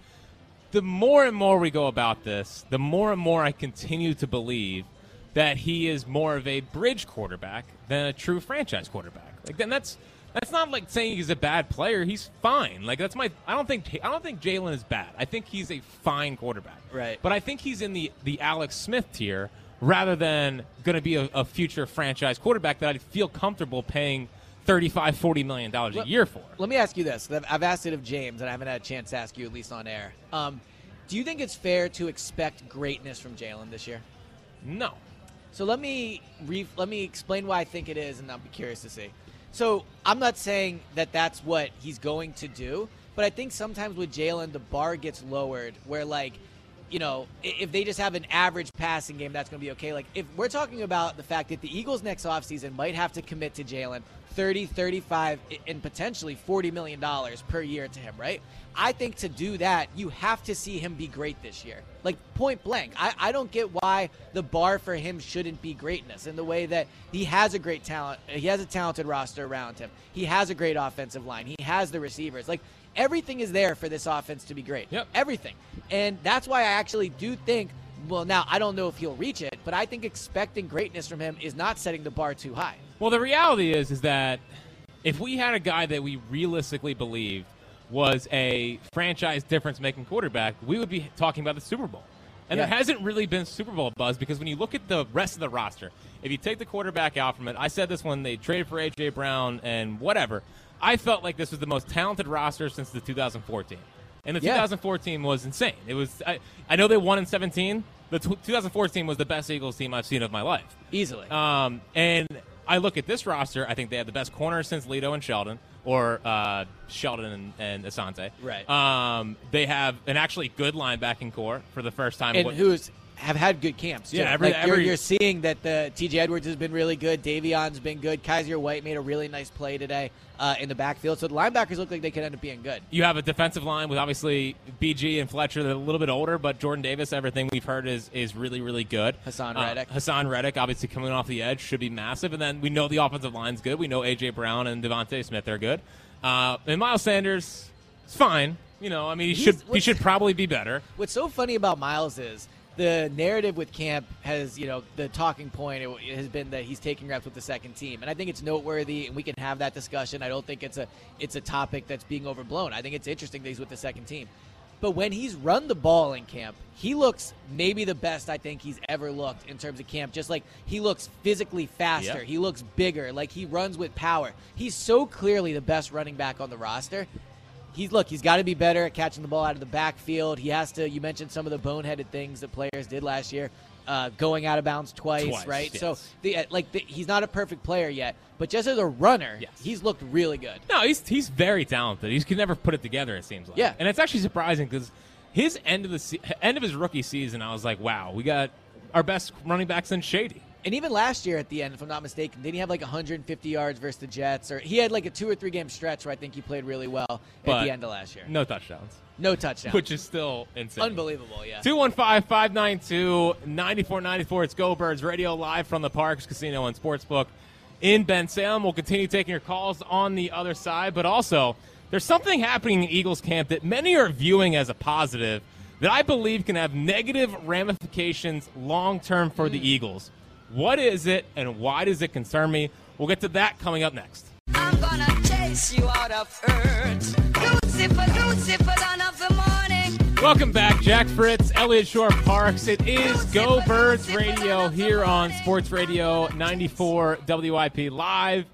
the more and more we go about this, the more and more I continue to believe that he is more of a bridge quarterback than a true franchise quarterback. Like then that's that's not like saying he's a bad player. He's fine. Like that's my. I don't think I don't think Jalen is bad. I think he's a fine quarterback. Right. But I think he's in the the Alex Smith tier rather than going to be a, a future franchise quarterback that I'd feel comfortable paying 35 40 million dollars a year for. Let me ask you this: I've- I've asked it of James, and I haven't had a chance to ask you, at least on air. Um, do you think it's fair to expect greatness from Jalen this year? No. So let me re- let me explain why I think it is, and I'll be curious to see. So I'm not saying that that's what he's going to do, but I think sometimes with Jalen, the bar gets lowered, where like, you know, if they just have an average passing game, that's going to be okay. Like if we're talking about the fact that the Eagles next offseason might have to commit to Jalen 30, 35, and potentially 40 million dollars per year to him, right? I think to do that, you have to see him be great this year. Like point blank. I, I don't get why the bar for him shouldn't be greatness in the way that he has a great talent. He has a talented roster around him. He has a great offensive line. He has the receivers. Like everything is there for this offense to be great. Yep. Everything. And that's why I actually do think well now I don't know if he'll reach it, but I think expecting greatness from him is not setting the bar too high. Well, the reality is, is that if we had a guy that we realistically believed was a franchise difference-making quarterback, we would be talking about the Super Bowl. And Yeah. there hasn't really been Super Bowl buzz because when you look at the rest of the roster, if you take the quarterback out from it, I said this when they traded for AJ Brown and whatever. I felt like this was the most talented roster since the 2014. And the Yeah. 2014 was insane. It was I, I know they won in 17. The tw 2014 was the best Eagles team I've seen of my life. Easily. Um, and I look at this roster. I think they have the best corners since Lito and Sheldon, or uh, Sheldon and, and Asante. Right. Um, they have an actually good linebacking core for the first time. and What- who's have had good camps. Too. Yeah, every- like you're, every- you're seeing that the T.J. Edwards has been really good. Davion's been good. Kyzir White made a really nice play today uh, in the backfield. So the linebackers look like they could end up being good. you have a defensive line with obviously BG and Fletcher. They're a little bit older, but Jordan Davis, everything we've heard is is really really good. Hassan Uh, Reddick. Hassan Reddick, obviously coming off the edge, should be massive. And then we know the offensive line's good. We know AJ Brown and DeVonta Smith are good. Uh, and Miles Sanders, is fine. You know, I mean, he He's- should he should probably be better. What's so funny about Miles is the narrative with camp has, you know, the talking point it has been that he's taking reps with the second team, and I think it's noteworthy, and we can have that discussion. I don't think it's a it's a topic that's being overblown. I think it's interesting that he's with the second team. But when he's run the ball in camp, he looks maybe the best I think he's ever looked in terms of camp. Just like he looks physically faster, Yep. he looks bigger, like he runs with power. He's so clearly the best running back on the roster. He's look, he's got to be better at catching the ball out of the backfield. He has to. You mentioned some of the boneheaded things that players did last year, uh, going out of bounds twice, Twice, right? yes. So the uh, like the, he's not a perfect player yet, but just as a runner, Yes. he's looked really good. No, he's he's very talented. He can never put it together. It seems like. Yeah. and it's actually surprising because his end of the se- end of his rookie season, I was like, wow, we got our best running back since Shady. And even last year at the end, if I'm not mistaken, didn't he have like 150 yards versus the Jets? Or he had like a two or three game stretch where I think he played really well at the end of last year. No touchdowns, No touchdowns. which is still insane. Unbelievable, yeah. 215 592 9494. It's Go Birds Radio live from the Parx Casino and Sportsbook in Bensalem. We'll continue taking your calls on the other side, but also there's something happening in Eagles camp that many are viewing as a positive that I believe can have negative ramifications long term for the mm. Eagles. What is it and why does it concern me? We'll get to that coming up next. I'm gonna chase you out of earth. Lucifer, Lucifer, dawn of the morning. Welcome back, Jack Fritz, Elliott Shorr-Parks. It is Go Birds Radio here on Sports Radio 94 WIP live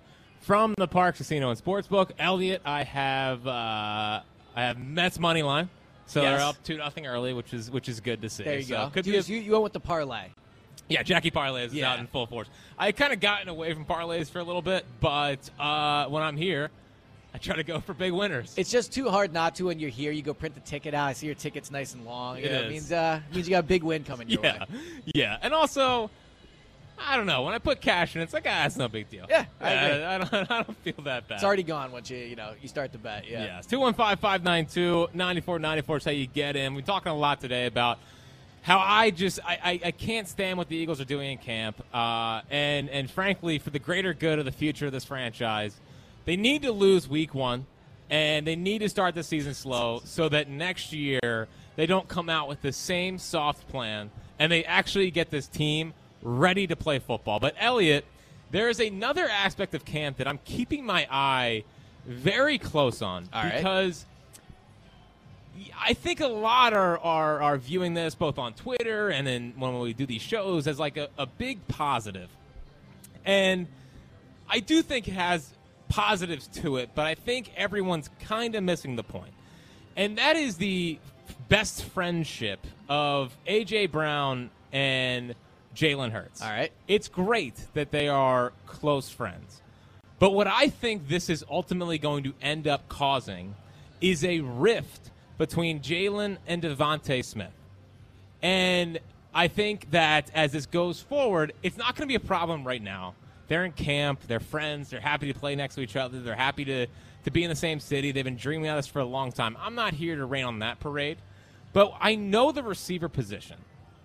from the Parx Casino and Sportsbook. Elliott, I have uh, I have Mets money line, so Yes. they're up two nothing early, which is which is good to see. there you So go. Could you, be a- you, you went with the parlay. Yeah, Jackie Parlays is Yeah. out in full force. I kind of gotten away from parlays for a little bit, but uh, when I'm here, I try to go for big winners. It's just too hard not to when you're here. You go print the ticket out. I see your ticket's nice and long. You It know, is. means uh, means you got a big win coming your yeah, way. yeah, and also, I don't know. When I put cash in, it's like ah, it's no big deal. Yeah, I agree. I, don't, (laughs) I don't feel that bad. It's already gone once you you know you start to bet. Yeah. Yes, two one five five nine two ninety four ninety four is how you get in. We're talking a lot today about how I just I, I, I can't stand what the Eagles are doing in camp, uh, and and frankly, for the greater good of the future of this franchise, they need to lose Week One, and they need to start the season slow so that next year they don't come out with the same soft plan and they actually get this team ready to play football. But Elliot, there is another aspect of camp that I'm keeping my eye very close on All right. I think a lot are, are, are viewing this both on Twitter and then when we do these shows as like a, a big positive. And I do think it has positives to it, but I think everyone's kind of missing the point. And that is the best friendship of A.J. Brown and Jalen Hurts. All right. It's great that they are close friends. But what I think this is ultimately going to end up causing is a rift between Jalen and DeVonta Smith. And I think that as this goes forward, it's not going to be a problem right now. They're in camp, they're friends, they're happy to play next to each other, they're happy to, to be in the same city. They've been dreaming of this for a long time. I'm not here to rain on that parade, but I know the receiver position.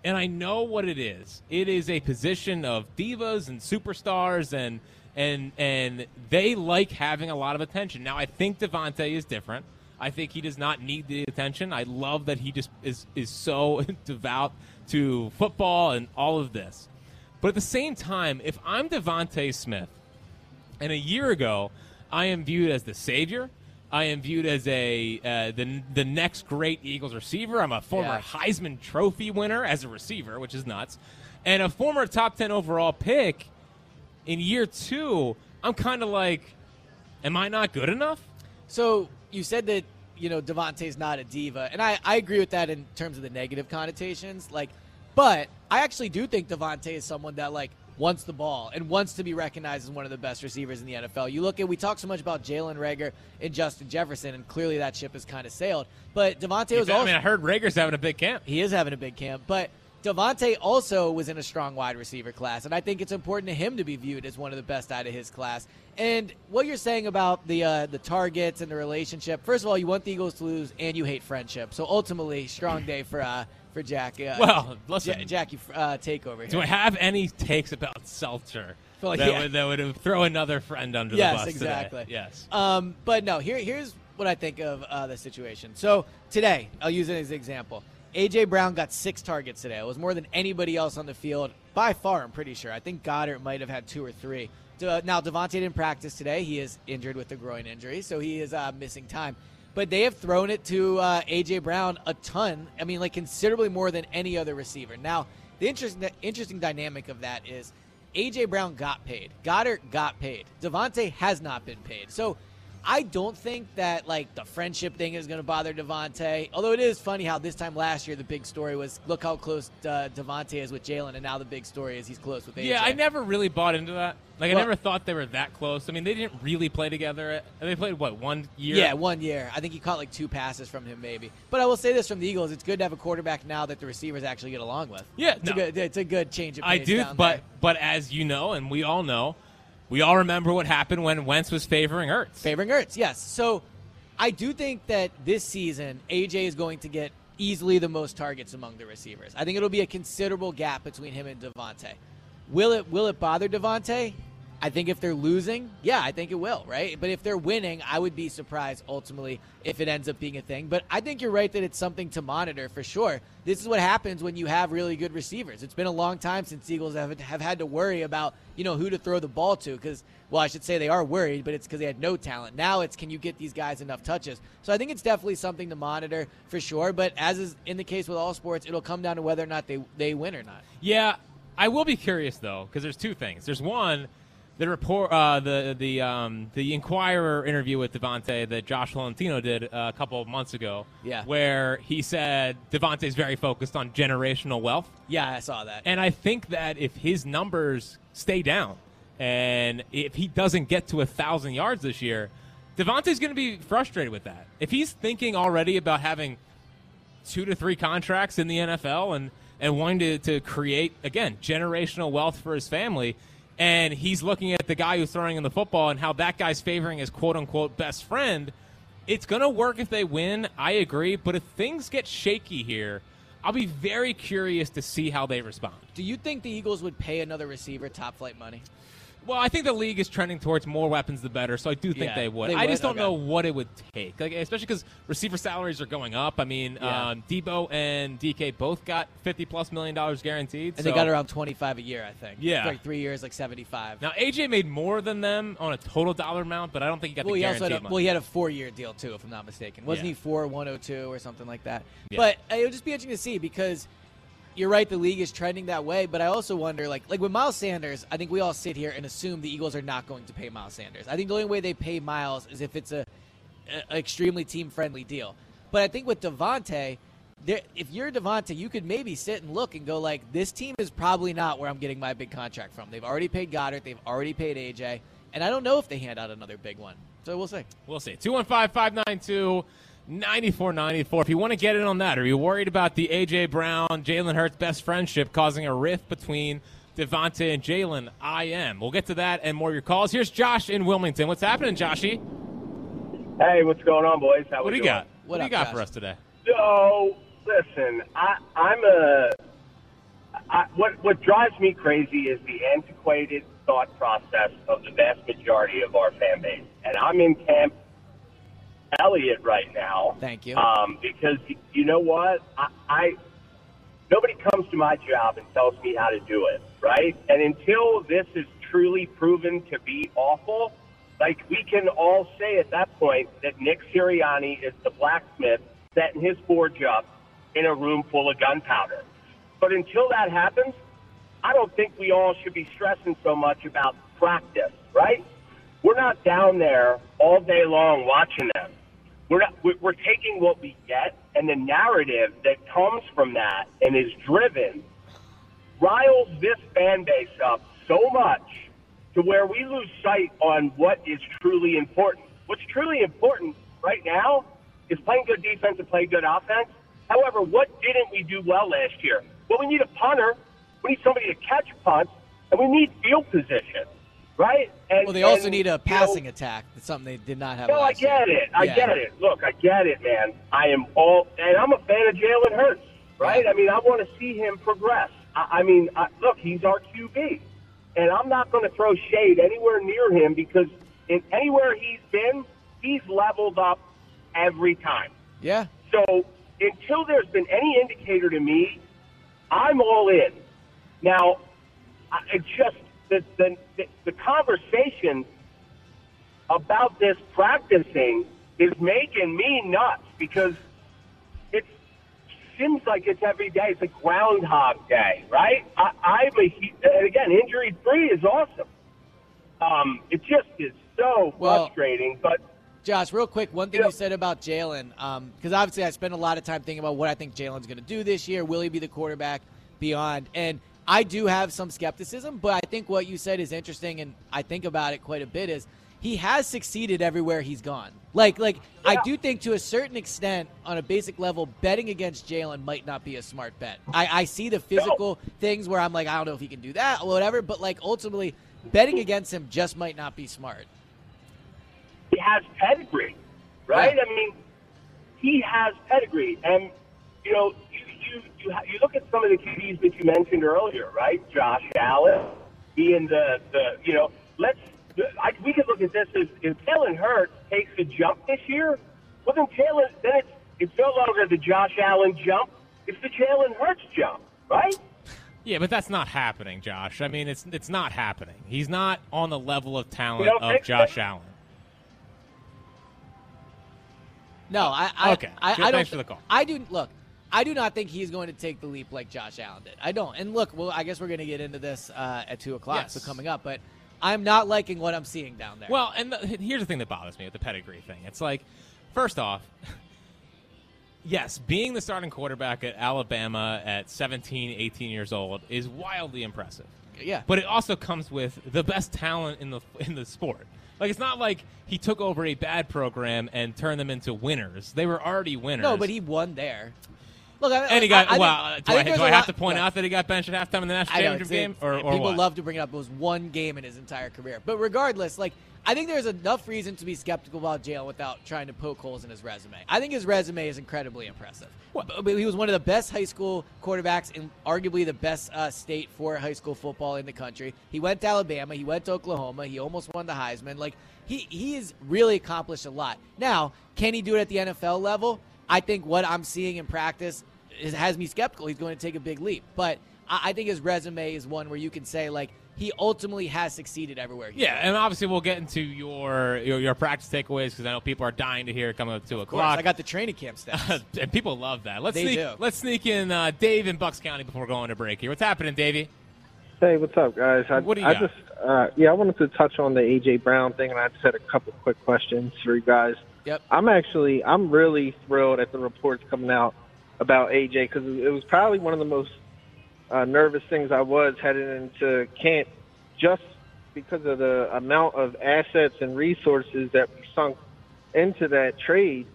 And I know what it is. It is a position of divas and superstars and and and they like having a lot of attention. Now I think DeVonta is different. I think he does not need the attention. I love that he just is is so (laughs) devout to football and all of this. But at the same time, if I'm DeVonta Smith, and a year ago, I am viewed as the savior. I am viewed as a uh, the the next great Eagles receiver. I'm a former Yeah. Heisman Trophy winner as a receiver, which is nuts, and a former top ten overall pick. In year two, I'm kind of like, am I not good enough? So you said that you know DeVonta's not a diva, and I, I agree with that in terms of the negative connotations. Like, but I actually do think DeVonta is someone that like wants the ball and wants to be recognized as one of the best receivers in the NFL. You look at we talk so much about Jalen Reagor and Justin Jefferson, and clearly that ship has kind of sailed. But DeVonta was also I also mean, I heard Reagor's having a big camp. he is having a big camp, but DeVonta also was in a strong wide receiver class, and I think it's important to him to be viewed as one of the best out of his class. And what you're saying about the uh, the targets and the relationship, first of all, you want the Eagles to lose, and you hate friendship. So ultimately, strong day for uh, for Jack. Uh, Well, listen. Ja- Jackie uh, takeover. Here. Do I have any takes about Seltzer Well, that, yeah. would, that would throw another friend under yes, the bus? today? exactly. Yes. Um, but no, here, here's what I think of uh, the situation. So today, I'll use it as an example. AJ Brown got six targets today. It was more than anybody else on the field by far. I'm pretty sure. I think Goedert might have had two or three. Now DeVonta didn't practice today. He is injured with a groin injury, so he is uh, missing time. But they have thrown it to uh, AJ Brown a ton. I mean, like considerably more than any other receiver. Now, the interesting the interesting dynamic of that is AJ Brown got paid. Goedert got paid. DeVonta has not been paid. So I don't think that like the friendship thing is going to bother DeVonta. Although it is funny how this time last year the big story was look how close uh, DeVonta is with Jalen, and now the big story is he's close with AJ. Yeah, I never really bought into that. Like, I never thought they were that close. I mean, they didn't really play together. They played what one year? Yeah, one year. I think he caught like two passes from him, maybe. But I will say this from the Eagles: it's good to have a quarterback now that the receivers actually get along with. Yeah, it's no. a good. It's a good change of pace. I do, but there. but as you know, and we all know, we all remember what happened when Wentz was favoring Ertz. Favoring Ertz, yes. So I do think that this season AJ is going to get easily the most targets among the receivers. I think it'll be a considerable gap between him and DeVonta. Will it will it bother DeVonta? I think if they're losing, yeah, I think it will, right? But if they're winning, I would be surprised ultimately if it ends up being a thing. But I think you're right that it's something to monitor for sure. This is what happens when you have really good receivers. It's been a long time since Eagles have, have had to worry about, you know, who to throw the ball to because well, I should say they are worried, but it's because they had no talent. Now it's can you get these guys enough touches? So I think it's definitely something to monitor for sure. But as is in the case with all sports, it'll come down to whether or not they, they win or not. Yeah, I will be curious though, because there's two things. There's one, the report, uh, the the um, the Inquirer interview with DeVonta that Josh Tolentino did uh, a couple of months ago. Yeah. where he said DeVonta's very focused on generational wealth. Yeah, I saw that. And I think that if his numbers stay down and if he doesn't get to a thousand yards this year, DeVonta's going to be frustrated with that. If he's thinking already about having two to three contracts in the NFL and, and wanting to, to create, again, generational wealth for his family, and he's looking at the guy who's throwing in the football and how that guy's favoring his quote unquote best friend, it's going to work if they win. I agree. But if things get shaky here, I'll be very curious to see how they respond. Do you think the Eagles would pay another receiver top flight money? Well, I think the league is trending towards more weapons the better, so I do think Yeah, they would. they I just don't Okay. know what it would take, like especially because receiver salaries are going up. I mean, Yeah. um, Deebo and DK both got fifty plus million dollars guaranteed, And they got around 25 a year, I think. Yeah. Like three years, like 75. Now AJ made more than them on a total dollar amount, but I don't think he got well, the he guaranteed had a, well, he had a four-year deal too, if I'm not mistaken. Wasn't Yeah. he four 102 or something like that? But uh, it would just be interesting to see because you're right, the league is trending that way. But I also wonder, like, like with Miles Sanders, I think we all sit here and assume the Eagles are not going to pay Miles Sanders. I think the only way they pay Miles is if it's a, a extremely team-friendly deal. But I think with DeVonta. There, if you're DeVonta, you could maybe sit and look and go like, this team is probably not where I'm getting my big contract from. They've already paid Goedert, they've already paid AJ, and I don't know if they hand out another big one. So we'll see. We'll see. 215 592 9494. If you want to get in on that, are you worried about the A.J. Brown, Jalen Hurts best friendship causing a rift between DeVonta and Jalen? I am. We'll get to that and more of your calls. Here's Josh in Wilmington. What's happening, Joshy? Hey, what's going on, boys? How What do you doing? got? What, do you got for us today? So, listen, I, I'm a. I, what what drives me crazy is the antiquated thought process of the vast majority of our fan base, and I'm in camp Elliott right now. Thank you. Um, because you know what, I, I nobody comes to my job and tells me how to do it, right? And until this is truly proven to be awful, like we can all say at that point that Nick Sirianni is the blacksmith setting his forge up in a room full of gunpowder. But until that happens, I don't think we all should be stressing so much about practice, right? We're not down there all day long watching them. We're not. we're- taking what we get, and the narrative that comes from that and is driven riles this fan base up so much to where we lose sight on what is truly important. What's truly important right now is playing good defense and playing good offense. However, what didn't we do well last year? Well, we need a punter. We need somebody to catch punts, and we need field position, right? And, Well, they also and, need a you know, passing attack. That's something they did not have. no, I get year. it. I Yeah. get it. Look, I get it, man. I am all, and I'm a fan of Jalen Hurts, right? I mean, I want to see him progress. I, I mean, I, look, he's our QB, and I'm not going to throw shade anywhere near him because in anywhere he's been, he's leveled up every time. Yeah. So until there's been any indicator to me, I'm all in. Now, I- just the, the, the, conversation about this practicing is making me nuts because it seems like it's every day. It's a Groundhog Day, right? I, I'm a, and again, injury free is awesome. Um, it just is so Well- frustrating, but Josh, real quick, one thing you said about Jalen, because obviously I spend a lot of time thinking about what I think Jalen's going to do this year. Will he be the quarterback beyond? And I do have some skepticism, but I think what you said is interesting, and I think about it quite a bit. Is he has succeeded everywhere he's gone? Like, like I do think to a certain extent, on a basic level, betting against Jalen might not be a smart bet. I, I see the physical things where I'm like, I don't know if he can do that or whatever, but like ultimately, betting against him just might not be smart. he has pedigree, right? I mean, he has pedigree, and you know, you you you, look at some of the QBs that you mentioned earlier, right? Josh Allen, being the the you know, let's I, we could look at this as if Jalen Hurts takes a jump this year, well then Jalen then it's it's no longer the Josh Allen jump, it's the Jalen Hurts jump, right? Yeah, but that's not happening, Josh. I mean, it's it's not happening. He's not on the level of talent of Josh so? Allen. No, I, I Okay. I, Good, I don't. thanks for the call. I do look. I do not think he's going to take the leap like Josh Allen did. I don't. And look, well, I guess we're going to get into this uh, at two o'clock, so coming up. But I'm not liking what I'm seeing down there. Well, and the, here's the thing that bothers me with the pedigree thing. It's like, first off, (laughs) yes, being the starting quarterback at Alabama at 17, 18 years old is wildly impressive. Yeah. But it also comes with the best talent in the in the sport. Like it's not like he took over a bad program and turned them into winners. They were already winners. no, but he won there. Look, I, and he got I, I well. think, do I, do I have lot- to point look, out that he got benched at halftime in the national championship game, or, or people what? love to bring it up. It was one game in his entire career. But regardless, like I think there's enough reason to be skeptical about Jalen without trying to poke holes in his resume. I think his resume is incredibly impressive. He was one of the best high school quarterbacks in arguably the best uh, state for high school football in the country. He went to Alabama. He went to Oklahoma. He almost won the Heisman. Like he he has really accomplished a lot. Now, can he do it at the NFL level? I think what I'm seeing in practice is, has me skeptical. He's going to take a big leap, but I, I think his resume is one where you can say like he ultimately has succeeded everywhere. he's Yeah, and obviously we'll get into your your, your practice takeaways because I know people are dying to hear it coming up at two Of course, o'clock. I got the training camp (laughs) stuff, and people love that. Let's They sneak, do. let's sneak in uh, Dave in Bucks County before going to break here. What's happening, Davey? Hey, what's up, guys? I, What do you I got? just, uh, yeah, I wanted to touch on the AJ Brown thing, and I just had a couple quick questions for you guys. Yep. I'm actually, I'm really thrilled at the reports coming out about AJ because it was probably one of the most uh, nervous things I was heading into camp, just because of the amount of assets and resources that we sunk into that trade.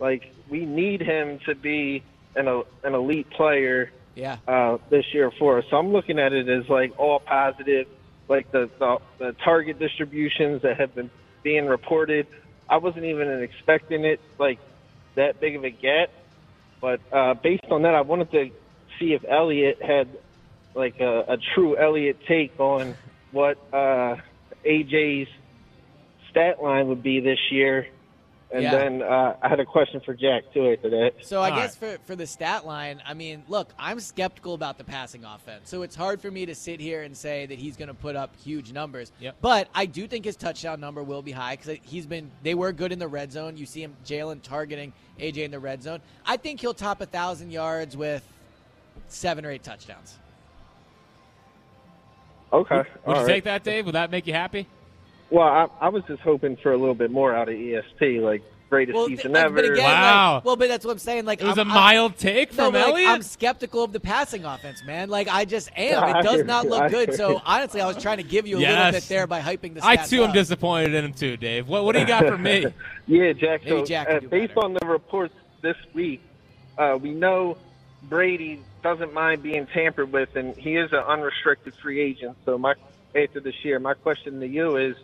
Like, we need him to be an, an elite player Yeah. uh, this year for us. So I'm looking at it as like all positive, like the, the the target distributions that have been being reported. I wasn't even expecting it like that big of a get, but uh, based on that, I wanted to see if Elliot had like a, a true Elliot take on what uh, AJ's stat line would be this year. And Yeah. then uh, I had a question for Jack too after that. So I guess for, for the stat line, I mean, look, I'm skeptical about the passing offense. So it's hard for me to sit here and say that he's going to put up huge numbers. Yep. But I do think his touchdown number will be high because he's been. They were good in the red zone. You see him, Jalen targeting AJ in the red zone. I think he'll top a thousand yards with seven or eight touchdowns. Okay. Would all you right. take that, Dave? Would that make you happy? Well, I, I was just hoping for a little bit more out of ESP, like greatest Well, season th- like, ever. but again, like- Wow. well, but that's what I'm saying. Like It was I'm- a I'm- mild take No, from but, like, I'm skeptical of the passing offense, man. Like I just am. (laughs) It does not look good. So honestly, I was trying to give you a little bit there by hyping the. I stats too am disappointed in him too, Dave. What, what do you got for me? (laughs) yeah, Jack. Maybe so, Jack uh, based better. on the reports this week, uh, we know Brady doesn't mind being tampered with, and he is an unrestricted free agent. So, my after this year, my question to you is: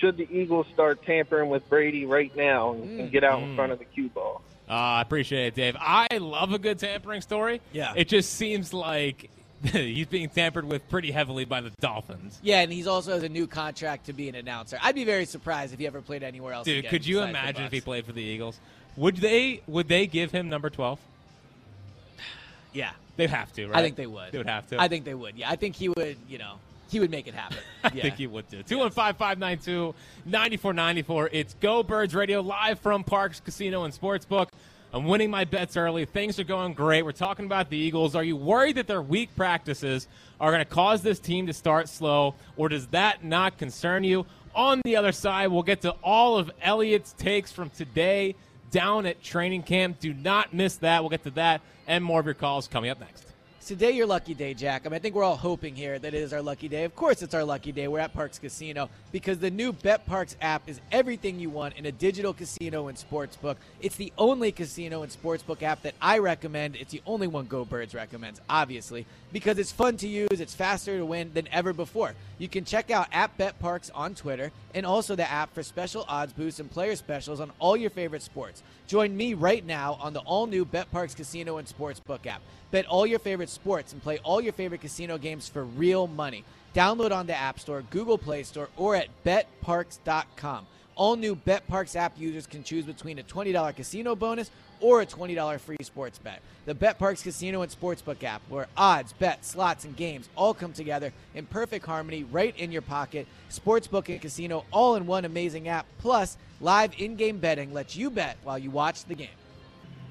Should the Eagles start tampering with Brady right now and, and get out Mm. in front of the cue ball? Uh, I appreciate it, Dave. I love a good tampering story. Yeah. It just seems like (laughs) he's being tampered with pretty heavily by the Dolphins. Yeah, and he's also has a new contract to be an announcer. I'd be very surprised if he ever played anywhere else. Dude, again could you imagine if he played for the Eagles? Would they would they give him number 12? (sighs) Yeah, They'd have to, right? I think they would. They would have to. I think they would. Yeah, I think he would. You know, he would make it happen. (laughs) I Yeah. think he would do. 215 592 9494. It's Go Birds Radio live from Parx Casino and Sportsbook. I'm winning my bets early. Things are going great. We're talking about the Eagles. Are you worried that their weak practices are going to cause this team to start slow, or does that not concern you? On the other side, we'll get to all of Elliot's takes from today down at training camp. Do not miss that. We'll get to that and more of your calls coming up next. Today, your lucky day, Jack. I mean, I think we're all hoping here that it is our lucky day. Of course, it's our lucky day. We're at Parx Casino because the new BetParx app is everything you want in a digital casino and sportsbook. It's the only casino and sportsbook app that I recommend. It's the only one Go Birds recommends, obviously, because it's fun to use. It's faster to win than ever before. You can check out at BetParx on Twitter and also the app for special odds boosts and player specials on all your favorite sports. Join me right now on the all new BetParx Casino and Sportsbook app. Bet all your favorite sports and play all your favorite casino games for real money. Download on the App Store, Google Play Store, or at betparx.com. All new BetParx app users can choose between a $20 casino bonus or a $20 free sports bet. The BetParx Casino and Sportsbook app, where odds, bets, slots, and games all come together in perfect harmony right in your pocket. Sportsbook and casino all in one amazing app. Plus, live in game betting lets you bet while you watch the game.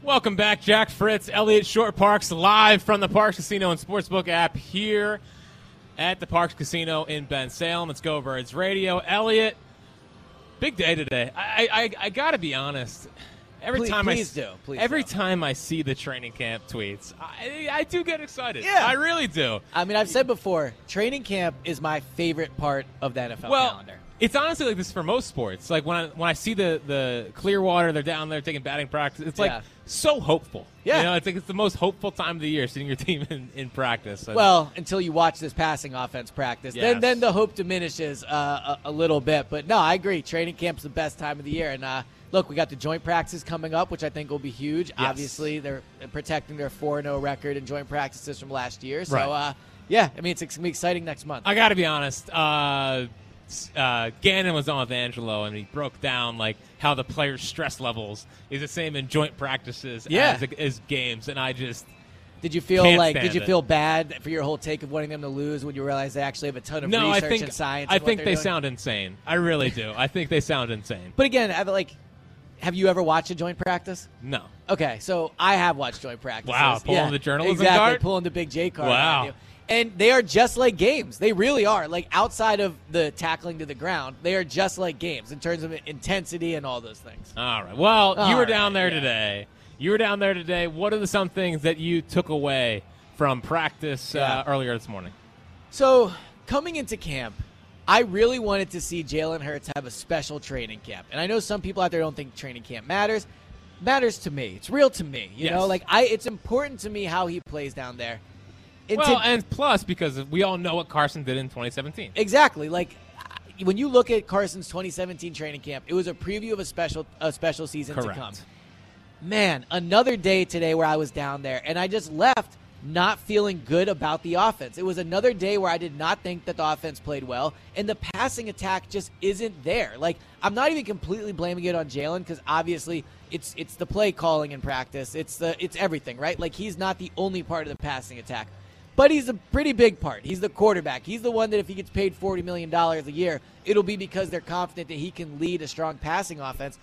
Welcome back, Jack Fritz, Elliott Shorr-Parks, live from the Parx Casino and Sportsbook app here at the Parx Casino in Bensalem. Let's go Birds Radio. Elliott, big day today. I I, I got to be honest. Every Please- time please I do. Please every do. time I see the training camp tweets, I, I do get excited. Yeah. I really do. I mean, I've said before, training camp is my favorite part of the NFL well, calendar. It's honestly like this for most sports. Like when I, when I see the the Clearwater, they're down there taking batting practice. It's like Yeah. so hopeful. Yeah. you know, it's like it's the most hopeful time of the year seeing your team (laughs) in, in practice. And- Well, until you watch this passing offense practice, Yes. then then the hope diminishes uh, a, a little bit. But no, I agree. Training camp's the best time of the year. And uh, look, we got the joint practices coming up, which I think will be huge. Obviously, they're protecting their four 0 record in joint practices from last year. So Right. uh, yeah, I mean it's, it's gonna be exciting next month. I got to be honest. Uh, uh, Gannon was on with Angelo, and he broke down like how the players' stress levels is the same in joint practices Yeah. as, as games, and I just Did you feel Can't like? Did you it. feel bad for your whole take of wanting them to lose when you realize they actually have a ton of no. I research think and science? I think they're doing? sound insane. I really do. I think they sound insane. But again, I've, like, have you ever watched a joint practice? No. Okay, so I have watched joint practices. Wow, pulling Yeah, the journalism exactly, card? pulling the big J card. Wow. And they are just like games. They really are. Like outside of the tackling to the ground, they are just like games in terms of intensity and all those things. All right. Well, you were right, down there yeah. today. You were down there today. What are the some things that you took away from practice Yeah. uh, earlier this morning? So coming into camp, I really wanted to see Jalen Hurts have a special training camp. And I know some people out there don't think training camp matters. Matters to me. It's real to me. You Yes. know, like I it's important to me how he plays down there. And well, to- and plus because we all know what Carson did in 2017. Exactly. Like when you look at Carson's 2017 training camp, it was a preview of a special a special season Correct. to come. Man, another day today where I was down there and I just left not feeling good about the offense. It was another day where I did not think that the offense played well and the passing attack just isn't there. Like I'm not even completely blaming it on Jalen because obviously it's it's the play calling in practice. It's the it's everything, right? Like he's not the only part of the passing attack. But he's a pretty big part. He's the quarterback. He's the one that if he gets paid $40 million a year, it'll be because they're confident that he can lead a strong passing offense.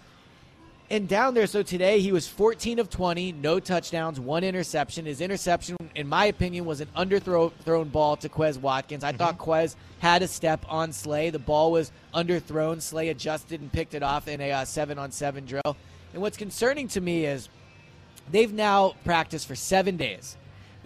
And down there, so today he was 14 of 20, no touchdowns, one interception. His interception, in my opinion, was an underthrown ball to Quez Watkins. I thought Quez had a step on Slay. The ball was underthrown. Slay adjusted and picked it off in a uh, seven on seven drill. And what's concerning to me is they've now practiced for seven days.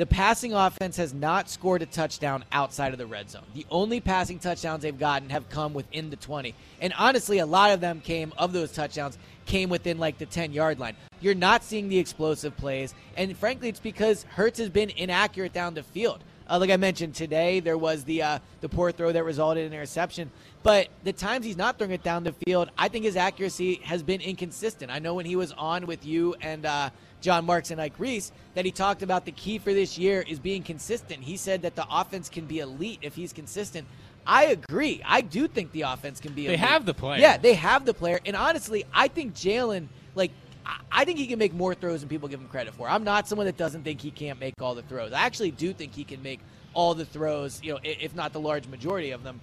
The passing offense has not scored a touchdown outside of the red zone. The only passing touchdowns they've gotten have come within the 20. And honestly, a lot of them came, of those touchdowns, came within like the 10 yard line. You're not seeing the explosive plays. And frankly, it's because Hurts has been inaccurate down the field. Uh, like I mentioned today, there was the uh, the poor throw that resulted in interception. But the times he's not throwing it down the field, I think his accuracy has been inconsistent. I know when he was on with you and uh, Jon Marks and Ike Reese that he talked about the key for this year is being consistent. He said that the offense can be elite if he's consistent. I agree. I do think the offense can be. They elite. have the player. Yeah, they have the player. And honestly, I think Jalen, like, I- I think he can make more throws than people give him credit for. I'm not someone that doesn't think he can't make all the throws. I actually do think he can make all the throws, you know, if not the large majority of them.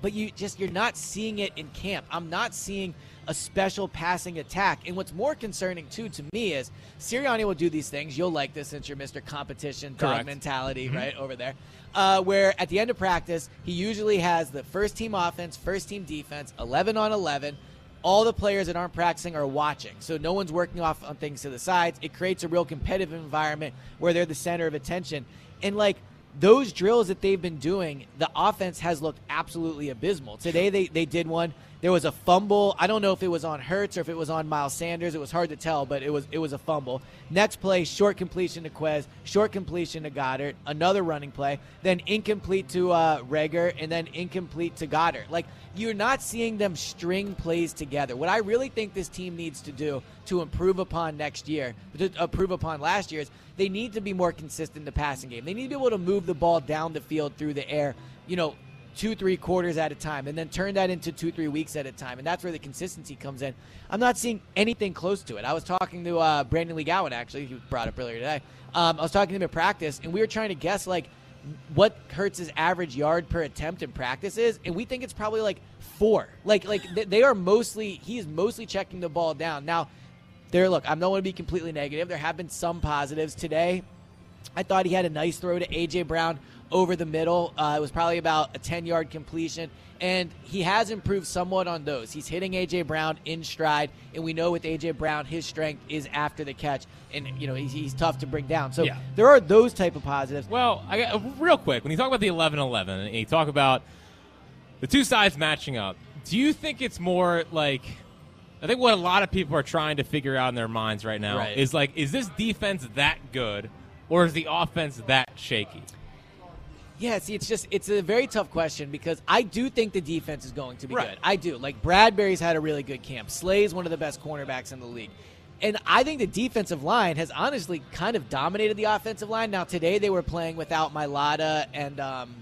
but you just you're not seeing it in camp. I'm not seeing a special passing attack. And what's more concerning too to me is Sirianni will do these things. You'll like this since you're Mr. Competition dog mentality, Mhm. right over there. Uh, where at the end of practice, he usually has the first team offense, first team defense, 11 on 11. All the players that aren't practicing are watching. So no one's working off on things to the sides. It creates a real competitive environment where they're the center of attention. And like those drills that they've been doing, the offense has looked absolutely abysmal. Today they, they did one. There was a fumble. I don't know if it was on Hurts or if it was on Miles Sanders. It was hard to tell, but it was it was a fumble. Next play, short completion to Quez, short completion to Goedert, another running play, then incomplete to uh, and then incomplete to Goedert. Like you're not seeing them string plays together. What I really think this team needs to do to improve upon next year, to improve upon last year, is they need to be more consistent in the passing game. They need to be able to move the ball down the field through the air. You know, two, three quarters at a time, and then turn that into two, three weeks at a time. And that's where the consistency comes in. I'm not seeing anything close to it. I was talking to uh, Brandon Lee Gowton, actually, he brought up earlier today. Um, I was talking to him at practice, and we were trying to guess, like, what Hurts's average yard per attempt in practice is, and we think it's probably like four. Like, like they are mostly, he is mostly checking the ball down. Now, there, look, I'm not going to be completely negative. There have been some positives today. I thought he had a nice throw to AJ Brown over the middle. Uh, it was probably about a 10 yard completion, and he has improved somewhat on those. He's hitting AJ Brown in stride, and we know with AJ Brown, his strength is after the catch, and you know he's, he's tough to bring down. So Yeah. there are those type of positives. Well, I got, real quick, when you talk about the 11-11 and you talk about the two sides matching up, do you think it's more like I think what a lot of people are trying to figure out in their minds right now Right. is like is this defense that good or is the offense that shaky? Yeah, see, it's just it's a very tough question because I do think the defense is going to be Right. good. I do. Like Bradberry's had a really good camp. Slay's one of the best cornerbacks in the league. And I think the defensive line has honestly kind of dominated the offensive line. Now today they were playing without Mailata and um,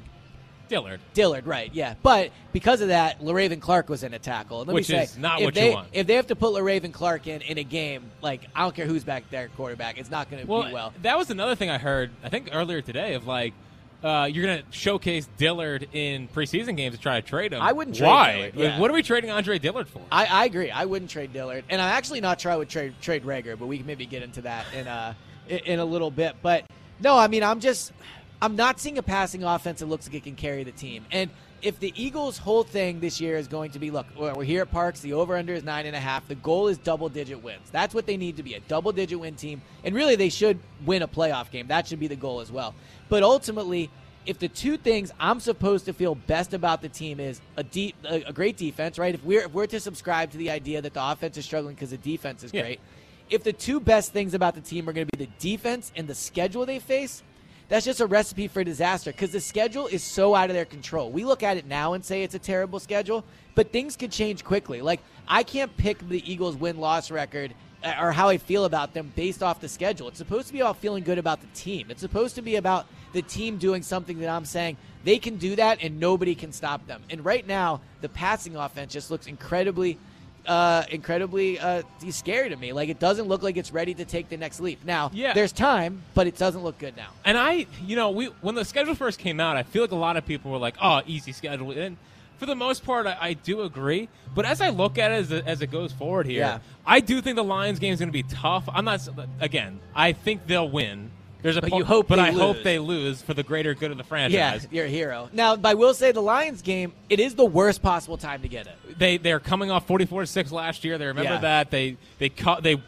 Dillard. Dillard, right? Yeah, but because of that, Le'Raven Clark was in a tackle. And let Which me say, is not what you they, want. If they have to put Le'Raven Clark in in a game, like I don't care who's back there, quarterback, it's not going to Well, be well. that was another thing I heard. I think earlier today of like. Uh, you're going to showcase Dillard in preseason games to try to trade him. I wouldn't trade Why? Yeah. What are we trading Andre Dillard for? I, I agree. I wouldn't trade Dillard, and I'm actually not sure I would trade trade Reagor, but we can maybe get into that in a in- in a little bit. But no, I mean I'm just I'm not seeing a passing offense that looks like it can carry the team. And if the Eagles' whole thing this year is going to be, look, we're we're here at Parx. The over under is nine and a half. The goal is double digit wins. That's what they need to be a double digit win team. And really, they should win a playoff game. That should be the goal as well. But ultimately, if the two things I'm supposed to feel best about the team is a deep, a, a great defense, right? If we're if we're to subscribe to the idea that the offense is struggling because the defense is Yeah. great, if the two best things about the team are going to be the defense and the schedule they face, that's just a recipe for disaster because the schedule is so out of their control. We look at it now and say it's a terrible schedule, but things could change quickly. Like I can't pick the Eagles' win-loss record or how I feel about them based off the schedule. It's supposed to be about feeling good about the team. It's supposed to be about the team doing something that I'm saying they can do that and nobody can stop them. And right now, the passing offense just looks incredibly uh, incredibly uh, scary to me. Like it doesn't look like it's ready to take the next leap. Now, Yeah. there's time, but it doesn't look good now. And I, you know, we when the schedule first came out, I feel like a lot of people were like, "Oh, easy schedule." And for the most part, I, I do agree. But as I look at it as, it- as it goes forward here, Yeah. I do think the Lions game is going to be tough. I'm not. Again, I think they'll win. There's a But po- you hope but they I hope they lose for the greater good of the franchise. Yeah, you're a hero. Now, I will say the Lions game, it is the worst possible time to get it. They they're coming off 44 to six last year. They remember Yeah. that they they cut they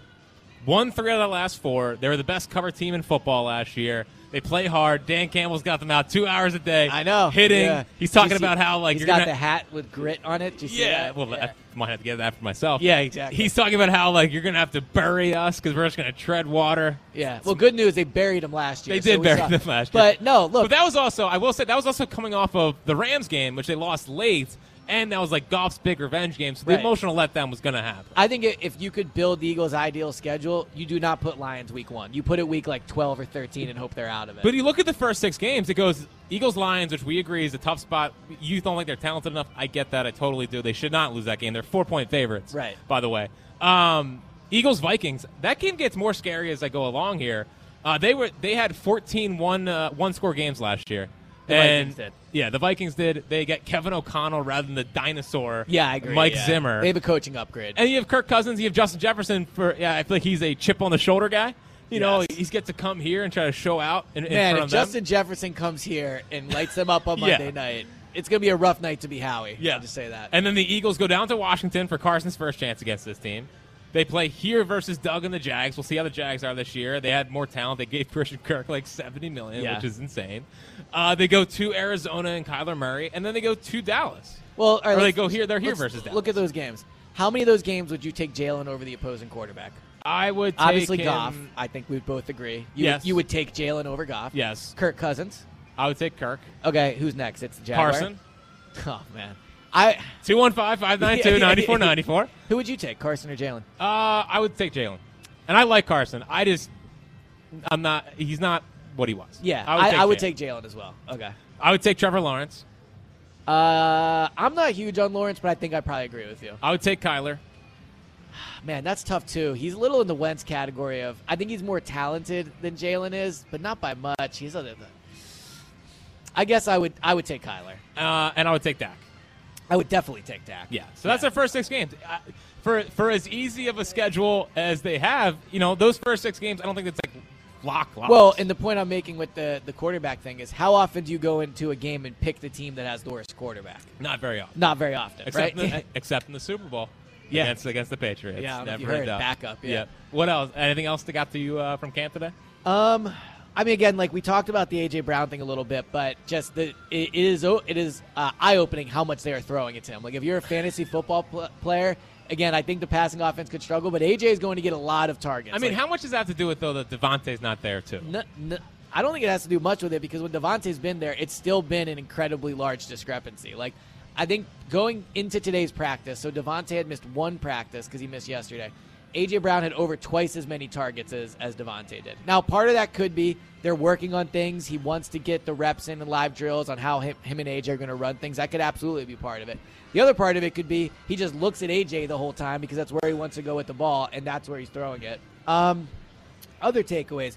won three out of the last four. They were the best cover team in football last year. They play hard. Dan Campbell's got them out two hours a day. I know. hitting. Yeah. He's talking see- about how like he's got gonna, the hat with grit on it. Did you see Yeah, that? well, I might have to get that for myself. Yeah, exactly. He's talking about how like you're gonna have to bury us because we're just gonna tread water. Yeah. Well, good news, they buried him last year. They did we bury saw- them last year. But no, look, But that was also I will say that was also coming off of the Rams game, which they lost late, and that was like Goff's big revenge game. So the Right. emotional letdown was gonna happen. I think if you could build the Eagles' ideal schedule, you do not put Lions week one. You put it week like 12 or 13 and hope they're out of it. But you look at the first six games, it goes Eagles Lions, which we agree is a tough spot. You don't think they're talented enough. I get that. I totally do. They should not lose that game. They're four point favorites. Right. By the way. Um, Eagles Vikings. That game gets more scary as I go along here. Uh, they were they had 14 one uh, one score games last year. The and Vikings did. yeah, the Vikings did. They get Kevin O'Connell rather than the dinosaur. Yeah, I agree. Mike yeah. Zimmer. They have a coaching upgrade. And you have Kirk Cousins, you have Justin Jefferson for yeah, I feel like he's a chip on the shoulder guy. You know, Yes. he's get to come here and try to show out in, in Man, front if of them. Justin Jefferson comes here and lights them up on (laughs) Yeah. Monday night, it's going to be a rough night to be Howie. Yeah. I'll just say that. And then the Eagles go down to Washington for Carson's first chance against this team. They play here versus Doug and the Jags. We'll see how the Jags are this year. They had more talent. They gave Christian Kirk like seventy million, Yeah. which is insane. Uh, they go to Arizona and Kyler Murray, and then they go to Dallas. Well, right, or they go here. They're here versus Dallas. Look at those games. How many of those games would you take Jalen over the opposing quarterback? I would take obviously him- Goff. I think we both agree. You, Yes. you would take Jalen over Goff. Yes. Kirk Cousins. I would take Kirk. Okay, who's next? It's the Jaguar. Carson. (laughs) Oh man, I (laughs) 215-592-9494. (laughs) Who would you take, Carson or Jalen? Uh, I would take Jalen, and I like Carson. I just, I'm not. He's not what he was. Yeah, I would I, take I would Jalen. take Jalen as well. Okay. I would take Trevor Lawrence. Uh, I'm not huge on Lawrence, but I think I probably agree with you. I would take Kyler. (sighs) Man, that's tough too. He's a little in the Wentz category of. I think he's more talented than Jalen is, but not by much. He's other than. I guess I would. I would take Kyler. Uh, and I would take Dak. I would definitely take Dak. Yeah. So that's their first six games. I, for for as easy of a schedule as they have, you know, those first six games, I don't think it's like lock lock. Well, and the point I'm making with the the quarterback thing is, how often do you go into a game and pick the team that has the worst quarterback? not very often. Not very often, Except right? in the, (laughs) except in the Super Bowl. Yeah. Against against the Patriots. Yeah, I don't know if Never you heard, backup, yeah. What else? Anything else that got to you uh, from camp today? Um, I mean, again, like we talked about the AJ Brown thing a little bit, but just the it is it is uh, eye opening how much they are throwing at him. Like if you're a fantasy football pl- player, again, I think the passing offense could struggle, but AJ is going to get a lot of targets. I mean, Like, how much does that have to do with though that DeVonta's not there too? n- n- I don't think it has to do much with it because when DeVonta's been there, it's still been an incredibly large discrepancy. Like, I think going into today's practice, so DeVonta had missed one practice because he missed yesterday. AJ Brown had over twice as many targets as, as DeVonta did. Now, part of that could be they're working on things. He wants to get the reps in and live drills on how him, him and AJ are going to run things. That could absolutely be part of it. The other part of it could be he just looks at AJ the whole time because that's where he wants to go with the ball, and that's where he's throwing it. Um, other takeaways.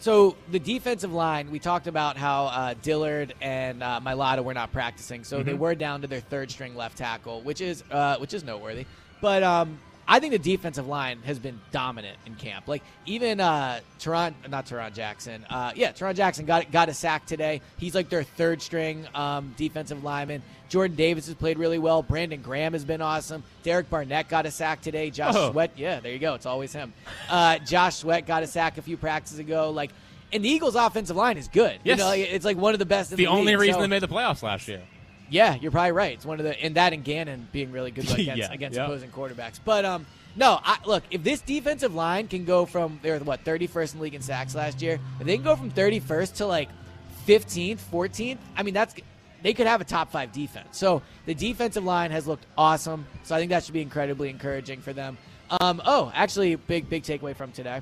So the defensive line, we talked about how uh, Dillard and uh, Mailata were not practicing, so they Mhm. were down to their third string left tackle, which is uh, which is noteworthy. But um, I think the defensive line has been dominant in camp. Like even uh, Tarron, not Tarron Jackson, uh, yeah, Tarron Jackson got got a sack today. He's like their third string um, defensive lineman. Jordan Davis has played really well. Brandon Graham has been awesome. Derek Barnett got a sack today. Josh Oh. Sweat, yeah, there you go. It's always him. Uh, Josh Sweat got a sack a few practices ago. Like, and the Eagles' offensive line is good. Yes. You know, it's like one of the best. In the the only league. reason So- they made the playoffs last year. Yeah, you're probably right. It's one of the and that and Gannon being really good (laughs) against, Yeah, against yeah. opposing quarterbacks. But um, no, I, look if this defensive line can go from they were what 31st in league in sacks last year, if they can go from 31st to like 15th, 14th, I mean that's they could have a top five defense. So the defensive line has looked awesome. So I think that should be incredibly encouraging for them. Um, oh, actually, big big takeaway from today.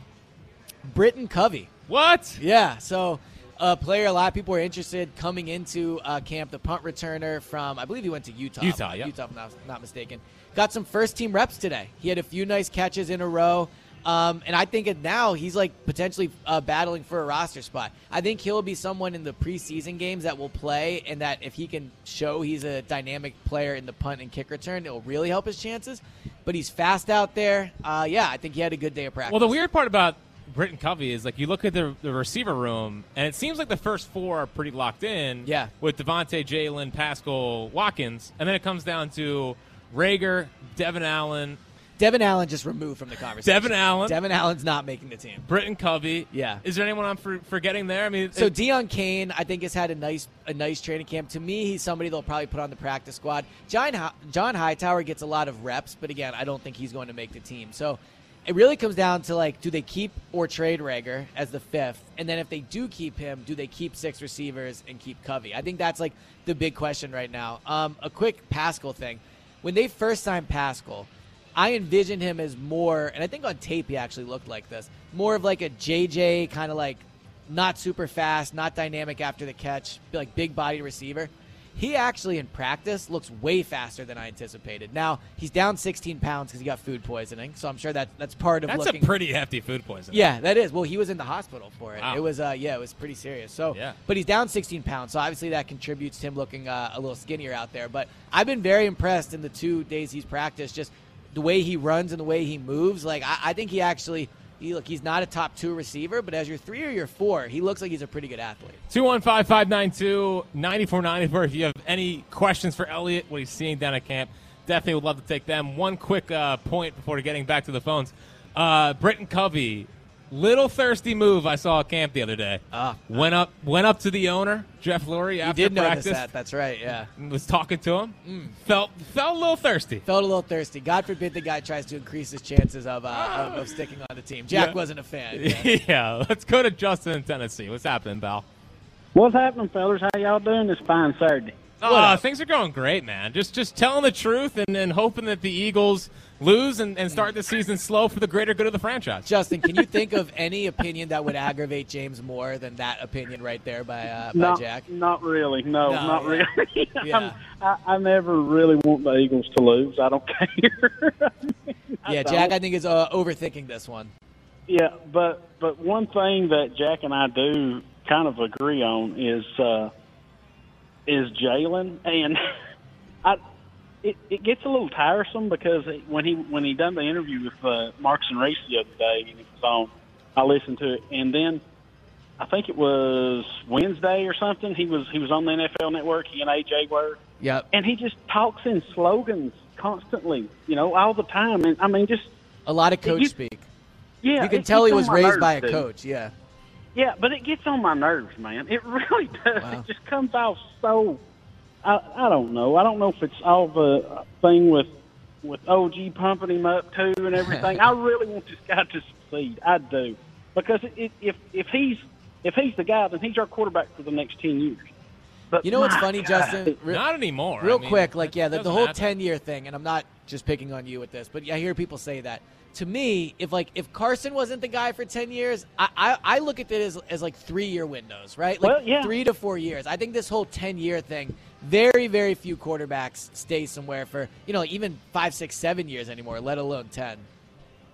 Britton Covey. What? Yeah. So, a player a lot of people were interested coming into uh, camp. The punt returner from, I believe he went to Utah. Utah, yeah. Utah, if I'm not, not mistaken. Got some first team reps today. He had a few nice catches in a row. Um, and I think now he's like potentially uh, battling for a roster spot. I think he'll be someone in the preseason games that will play, and that if he can show he's a dynamic player in the punt and kick return, it'll really help his chances. But he's fast out there. Uh, yeah, I think he had a good day of practice. Well, the weird part about Britton Covey is like you look at the, the receiver room, and it seems like the first four are pretty locked in. Yeah. With DeVonta, Jalen, Pascal, Watkins, and then it comes down to Reagor, Devin Allen, Devin Allen just removed from the conversation. Devin Allen, Devin Allen's not making the team. Britton Covey. Yeah. Is there anyone I'm for, forgetting there? I mean, So Deon Cain, I think, has had a nice a nice training camp. To me, he's somebody they'll probably put on the practice squad. John John Hightower gets a lot of reps, but again, I don't think he's going to make the team. So it really comes down to like, do they keep or trade Reagor as the fifth, and then if they do keep him, do they keep six receivers and keep Covey? I think that's like the big question right now. Um, a quick Pascal thing: when they first signed Pascal. I envisioned him as more, and I think on tape he actually looked like this, more of like a JJ kind of like not super fast, not dynamic after the catch, like big body receiver. He actually in practice looks way faster than I anticipated. Now he's down 16 pounds because he got food poisoning, so I'm sure that that's part of That's looking. a pretty hefty food poisoning. Yeah, that is. Well, he was in the hospital for it. Wow. It was, uh, yeah, it was pretty serious. So, Yeah. but he's down 16 pounds, so obviously that contributes to him looking uh, a little skinnier out there. But I've been very impressed in the two days he's practiced, just the way he runs and the way he moves. Like I, I think he actually, he, look, he's not a top two receiver, but as your three or your four, he looks like he's a pretty good athlete. 215 592 9494. If you have any questions for Elliot, what he's seeing down at camp, definitely would love to take them. One quick uh, point before getting back to the phones. Uh, Britton Covey, little thirsty move I saw at camp the other day. Ah. went up went up to the owner, Jeff Lurie, You after did notice practice. that. That's right. Yeah. Was talking to him. Mm. Felt felt a little thirsty. Felt a little thirsty. God forbid the guy tries to increase his chances of uh, of, of sticking on the team. Jack Yeah. wasn't a fan. (laughs) Yeah. yeah, let's go to Justin in Tennessee. What's happening, pal? What's happening, fellas? How y'all doing this fine Saturday? Oh, things are going great, man. Just just telling the truth and, and hoping that the Eagles lose and, and start the season slow for the greater good of the franchise. Justin, can you think of any opinion that would aggravate James more than that opinion right there by uh, by not, Jack? Not really. No, No, not yeah. really. (laughs) Yeah. I, I never really want the Eagles to lose. I don't (laughs) care. I Yeah, don't. Jack, I think is uh, overthinking this one. Yeah, but but one thing that Jack and I do kind of agree on is uh, is Jalen, and (laughs) I it, it gets a little tiresome because when he when he done the interview with uh, Marks and Reese the other day, and it was on, I listened to it, and then I think it was Wednesday or something. He was he was on the NFL Network. He and AJ were, Yep. and he just talks in slogans constantly, you know, all the time, and I mean just A lot of coach You- speak. yeah, you can tell he was raised by a dude. coach. Yeah. Yeah, but it gets on my nerves, man. It (laughs) really does. Wow. It just comes off so. I I don't know. I don't know if it's all the thing with with OG pumping him up too and everything. (laughs) I really want this guy to succeed. I do because it, it, if if he's if he's the guy, then he's our quarterback for the next ten years. But You know what's funny, God, Justin? Re- Not anymore. Real I mean, quick, like yeah, the, the whole happen. ten year thing, and I'm not just picking on you with this, but I hear people say that. To me, if like if Carson wasn't the guy for ten years, I I, I look at it as, as like three year windows, right? Like Well, yeah. three to four years. I think this whole ten year thing, very very few quarterbacks stay somewhere for you know even five, six, seven years anymore, let alone ten.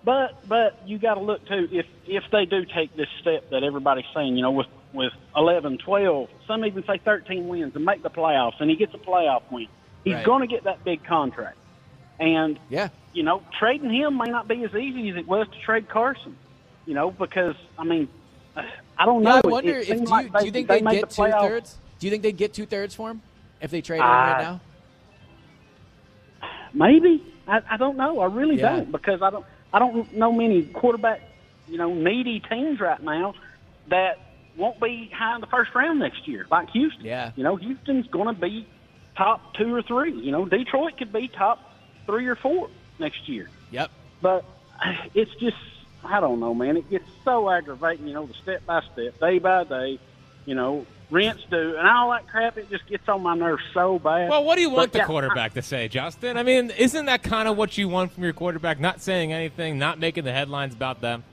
But but you got to look too if if they do take this step that everybody's saying, you know, with with 11, 12, some even say 13 wins and make the playoffs, and he gets a playoff win, he's Right. going to get that big contract. And Yeah. you know, trading him may not be as easy as it was to trade Carson. You know, because I mean, I don't know. Yeah, I wonder it if do you, like do you think they they'd made get the two thirds? Do you think they'd get two thirds for him if they trade him right Uh, now? Maybe I, I don't know. I really Yeah. don't because I don't. I don't know many quarterback, you know, needy teams right now that won't be high in the first round next year, like Houston. Yeah. You know, Houston's going to be top two or three. You know, Detroit could be top three or four next year. Yep. But (sighs) it's just, I don't know, man. It gets so aggravating, you know, the step by step, day by day, you know, rents do, and all that crap. It just gets on my nerves so bad. Well, what do you want But, the quarterback to say, Justin? I mean, isn't that kind of what you want from your quarterback? Not saying anything, not making the headlines about them.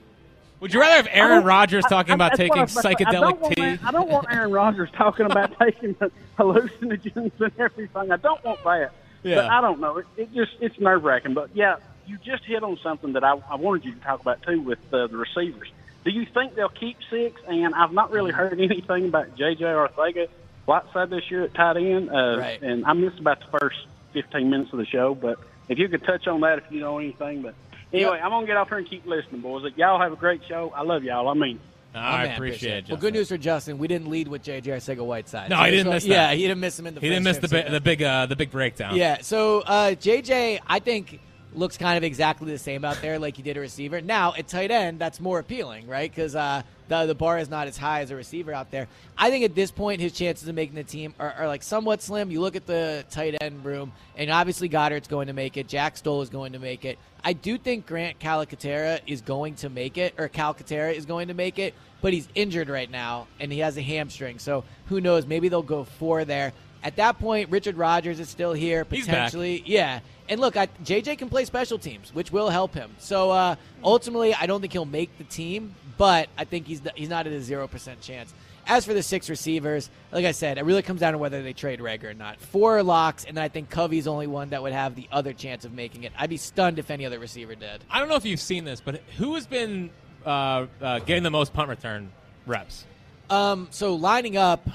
Would you rather have Aaron Rodgers talking I- about taking about. I psychedelic tea? that- I don't want Aaron Rodgers talking about (laughs) taking the hallucinogens and everything. I don't want that. Yeah. But I don't know. It, it just it's nerve wracking. But yeah, you just hit on something that I, I wanted you to talk about too with uh, the receivers. Do you think they'll keep six? And I've not really heard anything about J.J. Arcega Whiteside this year at tight end. Uh, Right. And I missed about the first 15 minutes of the show. But if you could touch on that if you know anything. But anyway, I'm going to get off here and keep listening, boys. Y'all have a great show. I love y'all. I mean, I man, appreciate it. Well, good news for Justin. We didn't lead with J.J. Arcega Whiteside. No, So he didn't so- miss that. Yeah, he didn't miss him in the. He didn't miss the French big, the big, uh, the big breakdown. Yeah. So uh, J.J. I think looks kind of exactly the same out there, like you did a receiver. Now at tight end, that's more appealing, right? Because uh, the the bar is not as high as a receiver out there. I think at this point, his chances of making the team are, are like somewhat slim. You look at the tight end room, and obviously Goedert's going to make it. Jack Stoll is going to make it. I do think Grant Calcaterra is going to make it, or Calcaterra is going to make it, but he's injured right now, and he has a hamstring. So who knows? Maybe they'll go four there. At that point, Richard Rodgers is still here, potentially. Yeah. And look, I, JJ can play special teams, which will help him. So uh, ultimately, I don't think he'll make the team, but I think he's he's not at a zero percent chance. As for the six receivers, like I said, it really comes down to whether they trade Reagor or not. Four locks, and then I think Covey's only one that would have the other chance of making it. I'd be stunned if any other receiver did. I don't know if you've seen this, but who has been uh, uh, getting the most punt return reps? Um, so lining up,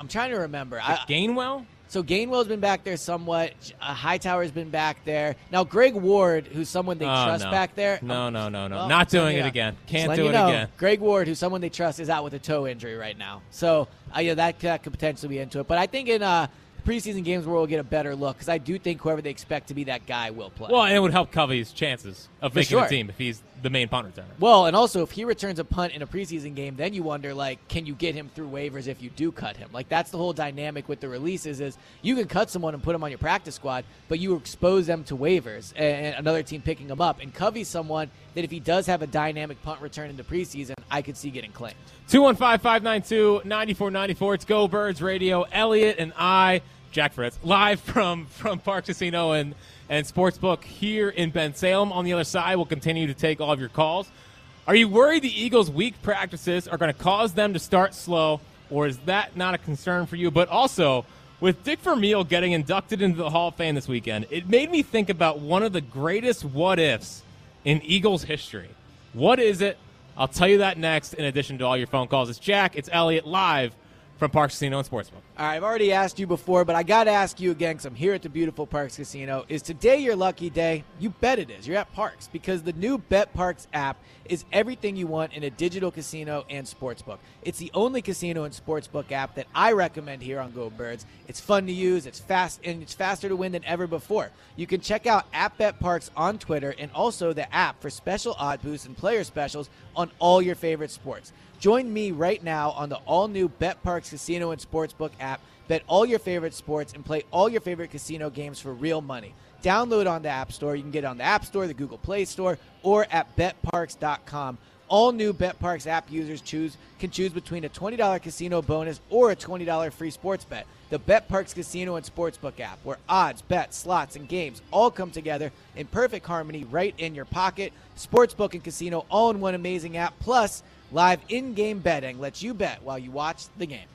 I'm trying to remember. I, Gainwell. So Gainwell's been back there somewhat. Uh, Hightower's been back there. Now Greg Ward, who's someone they Oh, trust no. back there. No, no, no, no. Well, Not doing it again. Can't do you it know, again. Greg Ward, who's someone they trust, is out with a toe injury right now. So uh, yeah, that, that could potentially be into it. But I think in uh, preseason games where we'll get a better look because I do think whoever they expect to be that guy will play. Well, and it would help Covey's chances of For making sure. the team if he's the main punt returner. Well, and also if he returns a punt in a preseason game, then you wonder like, can you get him through waivers if you do cut him? Like that's the whole dynamic with the releases is you can cut someone and put them on your practice squad, but you expose them to waivers and, another team picking them up. And Covey's someone that if he does have a dynamic punt return in the preseason, I could see getting claimed. 215 592 9494. It's Go Birds Radio. Elliot and I, Jack Fritz, live from, from Parx Casino and, and Sportsbook here in Bensalem. On the other side, we'll continue to take all of your calls. Are you worried the Eagles' weak practices are going to cause them to start slow, or is that not a concern for you? But also, with Dick Vermeil getting inducted into the Hall of Fame this weekend, it made me think about one of the greatest what ifs in Eagles history. What is it? I'll tell you that next, in addition to all your phone calls. It's Jack, it's Elliot, live from Parx Casino and Sportsbook. All right, I've already asked you before, but I got to ask you again because I'm here at the beautiful Parx Casino. Is today your lucky day? You bet it is. You're at Parx because the new BetParx app is everything you want in a digital casino and sportsbook. It's the only casino and sportsbook app that I recommend here on Go Birds. It's fun to use, it's fast, and it's faster to win than ever before. You can check out at BetParx on Twitter and also the app for special odd boosts and player specials on all your favorite sports. Join me right now on the all new BetParx Casino and Sportsbook app. Bet all your favorite sports and play all your favorite casino games for real money. Download on the App Store. You can get it on the App Store, the Google Play Store, or at betparx.com. All new BetParx app users choose can choose between a $20 casino bonus or a $20 free sports bet. The BetParx Casino and Sportsbook app, where odds, bets, slots, and games all come together in perfect harmony right in your pocket. Sportsbook and casino all in one amazing app. Plus, live in-game betting lets you bet while you watch the game.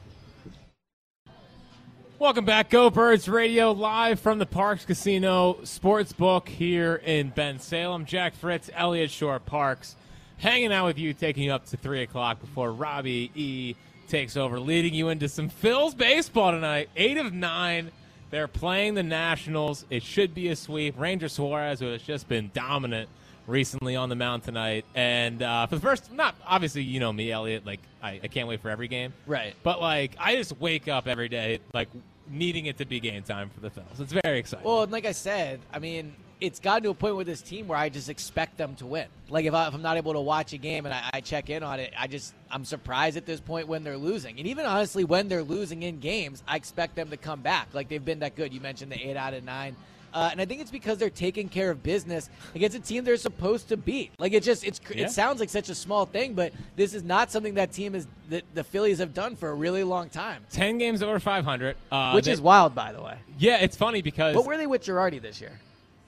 Welcome back, Go Birds Radio, live from the Parx Casino Sportsbook here in Bensalem. Jack Fritz, Elliot Shorr-Parks, hanging out with you, taking you up to 3 o'clock before Robbie E. takes over, leading you into some Phil's baseball tonight. Eight of nine. They're playing the Nationals. It should be a sweep. Ranger Suarez, who has just been dominant recently on the mound tonight. And uh, for the first, not obviously, you know me, Elliot. Like, I, I can't wait for every game. Right. But, like, I just wake up every day, like, needing it to be game time for the Phils. It's very exciting. Well, and like I said, I mean, it's gotten to a point with this team where I just expect them to win. Like if, I, if I'm not able to watch a game and I, I check in on it, I just I'm surprised at this point when they're losing. And even honestly, when they're losing in games, I expect them to come back. Like they've been that good. You mentioned the eight out of nine. Uh, and I think it's because they're taking care of business against a team they're supposed to beat. Like it just it's yeah. it sounds like such a small thing, but this is not something that team is that the Phillies have done for a really long time. 10 games over 500. Uh, Which they- is wild, by the way. Yeah, it's funny because What were they with Girardi this year?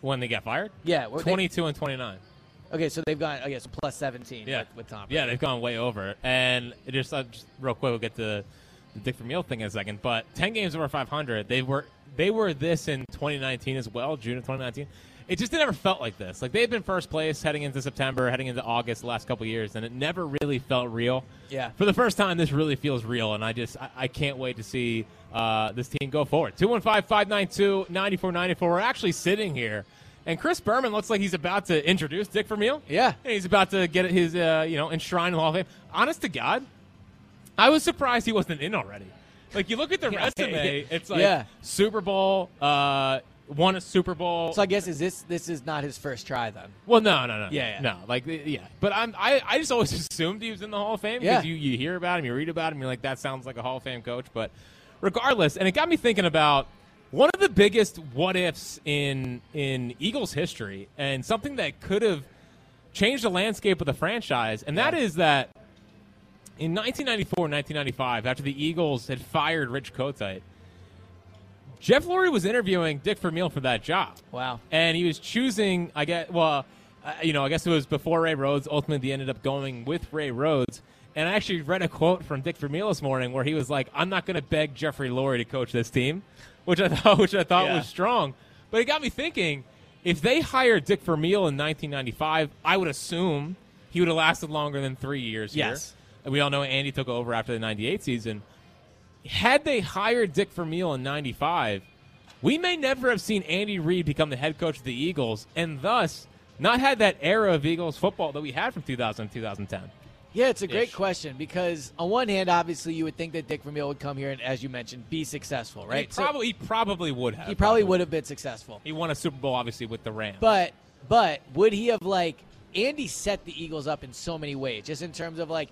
when they got fired, Yeah, were they- 22 and 29. Okay, so they've gone. I guess plus seventeen. Yeah, with, with Tom. Yeah, they've gone way over. And it just, uh, just real quick, we'll get to the Dick Vermeil thing in a second. But 10 games over 500. They were they were this in 2019 as well, June of 2019. It just never felt like this. Like they had been first place heading into September, heading into August the last couple years, and it never really felt real. Yeah. For the first time, this really feels real, and I just I, I can't wait to see uh, this team go forward. 215-592-9494. We're actually sitting here, and Chris Berman looks like he's about to introduce Dick Vermeil. Yeah. And he's about to get his uh, you know enshrined in the Hall of Fame. Honest to God, I was surprised he wasn't in already. Like you look at the Yeah. (laughs) resume, it's like Yeah. Super Bowl, uh, won a Super Bowl. So I guess is this this is not his first try then? Well, no, no, no, Yeah, yeah. no. Like, yeah. But I'm, I, I just always (laughs) assumed he was in the Hall of Fame Yeah. because you, you hear about him, you read about him, you're like, that sounds like a Hall of Fame coach. But regardless, and it got me thinking about one of the biggest what ifs in in Eagles history, and something that could have changed the landscape of the franchise, and that is that in 1994, 1995, after the Eagles had fired Rich Kotite. Jeff Lurie was interviewing Dick Vermeil for that job Wow. and he was choosing. I guess. Well, uh, you know, I guess it was before Ray Rhodes. Ultimately, they ended up going with Ray Rhodes, And I actually read a quote from Dick Vermeil this morning where he was like, "I'm not going to beg Jeffrey Lurie to coach this team," which I (laughs) thought, which I thought Yeah. was strong. But it got me thinking: if they hired Dick Vermeil in 1995, I would assume he would have lasted longer than three years. Yes. And we all know Andy took over after the 98 season. Had they hired Dick Vermeil in 95, we may never have seen Andy Reid become the head coach of the Eagles and thus not had that era of Eagles football that we had from 2000 to 2010. Yeah, it's a great question because on one hand, obviously, you would think that Dick Vermeil would come here and, as you mentioned, be successful, right? He So probably, he probably would have. he probably would have been successful. He won a Super Bowl, obviously, with the Rams. But but would he have like Andy set the Eagles up in so many ways, just in terms of like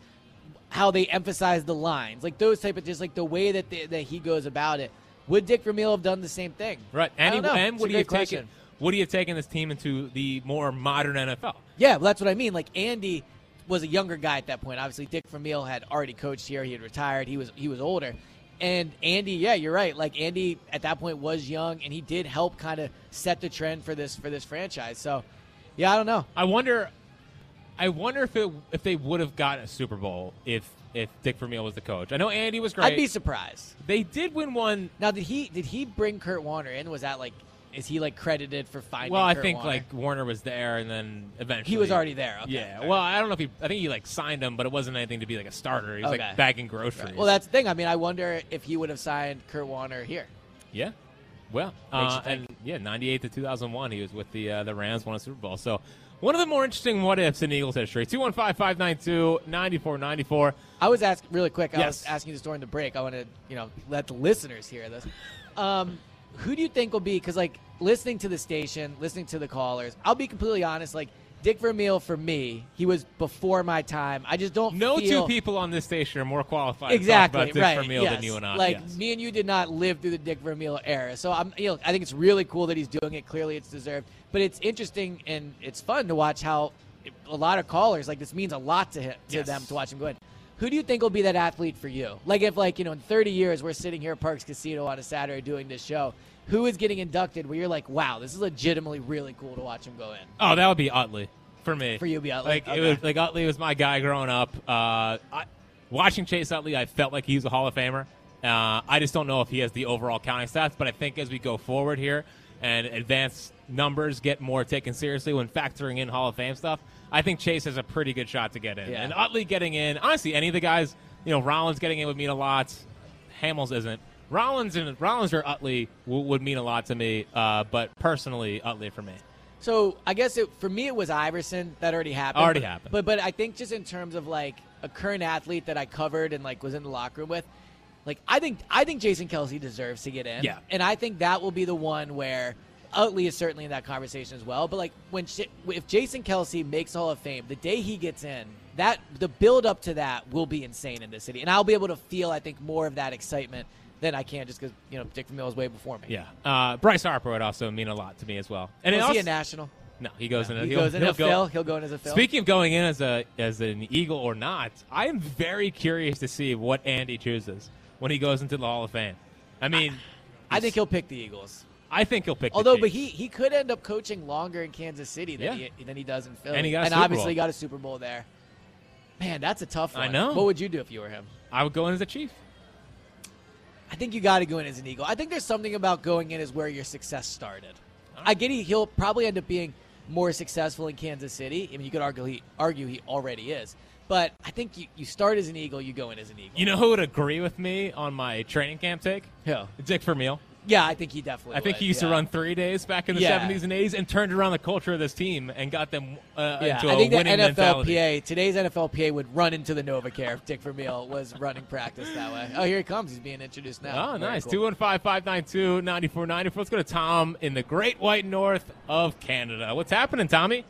how they emphasize the lines, like those type of just like the way that they, that he goes about it. Would Dick Vermeil have done the same thing? right, and, he, and would he have great taken? Would he have taken this team into the more modern NFL? Yeah, well, that's what I mean. Like Andy was a younger guy at that point. Obviously, Dick Vermeil had already coached here. He had retired. He was he was older. And Andy, yeah, you're right. Like Andy at that point was young, and he did help kind of set the trend for this for this franchise. So, yeah, I don't know. I wonder. I wonder if it if they would have gotten a Super Bowl if if Dick Vermeil was the coach. I know Andy was great. I'd be surprised. They did win one. Now, did he did he bring Kurt Warner in? Was that like is he like credited for finding? Well, I Kurt think Warner? like Warner was there, and then eventually He was already there, okay, yeah. fair Well, I don't know if he. I think he like signed him, but it wasn't anything to be like a starter. He was Okay. like bagging groceries. Right. Well, that's the thing. I mean, I wonder if he would have signed Kurt Warner here. Yeah. Well, uh, and yeah, ninety eight to two thousand one, he was with the uh, the Rams, won a Super Bowl. So one of the more interesting what ifs in Eagles history. 215-592-9494. I was asking really quick. I Yes. was asking this during the break. I want to, you know, let the listeners hear this. Um, who do you think will be? Because like listening to the station, listening to the callers, I'll be completely honest. Like Dick Vermeil for me, he was before my time. I just don't. No feel, two people on this station are more qualified exactly to talk about Dick right. Vermeil yes. than you and I. Like yes. me and you did not live through the Dick Vermeil era, so I'm. You know, I think it's really cool that he's doing it. Clearly, it's deserved, but it's interesting and it's fun to watch how a lot of callers like this means a lot to him, to Yes. them to watch him go in. Who do you think will be that athlete for you? Like if like you know in 30 years we're sitting here at Parx Casino on a Saturday doing this show, who is getting inducted where you're like, wow, this is legitimately really cool to watch him go in. Oh, that would be Utley for me. For you, be Utley? Like Okay. it was like Utley was my guy growing up. Uh, I, watching Chase Utley, I felt like he was a Hall of Famer. Uh, I just don't know if he has the overall counting stats, but I think as we go forward here and advanced numbers get more taken seriously when factoring in Hall of Fame stuff, I think Chase has a pretty good shot to get in. Yeah. And Utley getting in, honestly, any of the guys, you know, Rollins getting in would mean a lot. Hamels isn't. Rollins and Rollins or Utley w- would mean a lot to me, uh, but personally, Utley for me. So I guess it, for me it was Iverson that already happened. Already but, happened. But but I think just in terms of like a current athlete that I covered and like was in the locker room with, like I think I think Jason Kelce deserves to get in. Yeah. And I think that will be the one where Utley is certainly in that conversation as well. But like when if Jason Kelce makes Hall of Fame, the day he gets in, that the build up to that will be insane in this city, and I'll be able to feel I think more of that excitement than I can just because you know Dick Vermeil is way before me. Yeah, uh, Bryce Harper would also mean a lot to me as well. And Was he also- a national? No, he goes in. A, He goes in he'll a Phil? He'll go in as a Phil? Speaking of going in as a as an Eagle or not, I am very curious to see what Andy chooses when he goes into the Hall of Fame. I mean, I think he'll pick the Eagles. I think he'll pick. the Although, but he he could end up coaching longer in Kansas City than Yeah. he than he does in Philly, And he got a Super obviously got a Super Bowl there. Man, that's a tough one. I know. What would you do if you were him? I would go in as a Chief. I think you got to go in as an Eagle. I think there's something about going in as where your success started. I get he, he'll probably end up being more successful in Kansas City. I mean, you could argue he argue he already is, but I think you, you start as an Eagle, you go in as an Eagle. You know who would agree with me on my training camp take? Who? Dick Vermeil. Yeah, I think he definitely. I think he used yeah. to run three days back in the Yeah. 70s and 80s and turned around the culture of this team and got them uh, Yeah, into I a think the winning mentality. NFLPA today's NFLPA would run into the NovaCare if Dick Vermeil was running practice that way. Oh, here he comes. He's being introduced now. Oh, Very nice. cool. 215 592 9494. Let's go to Tom in the Great White North of Canada. What's happening, Tommy?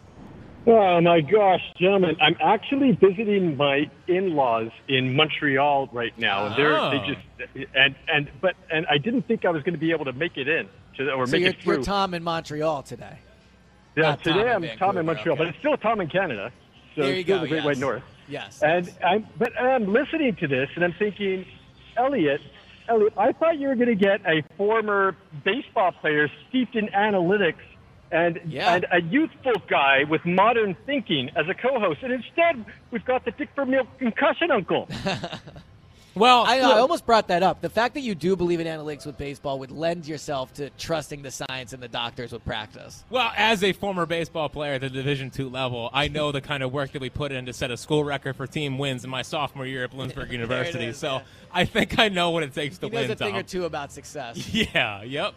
Oh my gosh, gentlemen! I'm actually visiting my in-laws in Montreal right now, and they're Oh. they just and and but and I didn't think I was going to be able to make it in to, or So make you're, it through. you're Tom in Montreal today. yeah, not Tom today in I'm Tom in Montreal, okay. but it's still Tom in Canada. So There it's you still go, the Great yes. White North. Yes. And I'm but I'm listening to this, and I'm thinking, Elliot, Elliot, I thought you were going to get a former baseball player steeped in analytics and Yeah. and a youthful guy with modern thinking as a co-host. And instead, we've got the Dick Vermeil concussion uncle. (laughs) Well, I, uh, I almost brought that up. The fact that you do believe in analytics with baseball would lend yourself to trusting the science and the doctors with practice. Well, as a former baseball player at the Division two level, I know the kind of work that we put in to set a school record for team wins in my sophomore year at Bloomsburg (laughs) University. is, so yeah. I think I know what it takes to He knows win. a thing Tom. or two about success. (laughs) Yeah. Yep.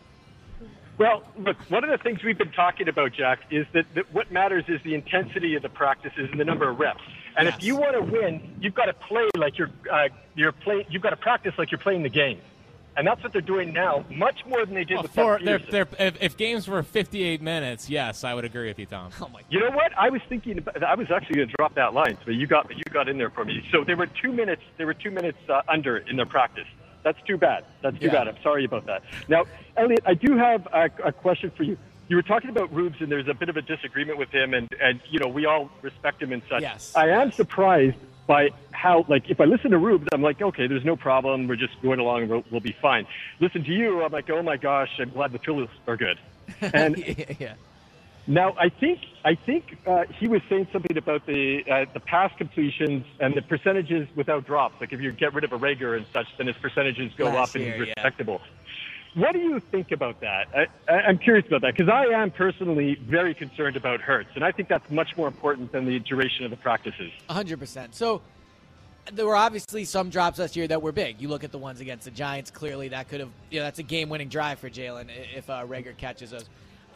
Well, look, one of the things we've been talking about, Jack, is that, that what matters is the intensity of the practices and the number of reps. And if you want to win, you've got to play like you're uh, you're play. You've got to practice like you're playing the game, and that's what they're doing now, much more than they did Well, with they're, they're, if, if games were 58 minutes, yes, I would agree with you, Tom. Oh my You know what? I was thinking. About, I was actually going to drop that line, but you got you got in there for me. So there were two minutes. They were two minutes uh, under in their practice. That's too bad. That's too Yeah. bad. I'm sorry about that. Now, Elliot, I do have a, a question for you. You were talking about Rubes, and there's a bit of a disagreement with him, and and you know we all respect him and such. Yes. I am surprised by how, like, if I listen to Rubes, I'm like, okay, there's no problem. We're just going along, and we'll, we'll be fine. Listen to you, I'm like, oh my gosh, I'm glad the Phillies are good. (laughs) And yeah. Now, I think I think uh, he was saying something about the uh, the pass completions and the percentages without drops. Like if you get rid of a Reagor and such, then his percentages go Last up and year, he's yeah. respectable. What do you think about that? I, I'm curious about that because I am personally very concerned about Hurts, and I think that's much more important than the duration of the practices. 100%. So there were obviously some drops last year that were big. You look at the ones against the Giants, clearly that could have, you know, that's a game winning drive for Jalen if uh, Reagor catches those.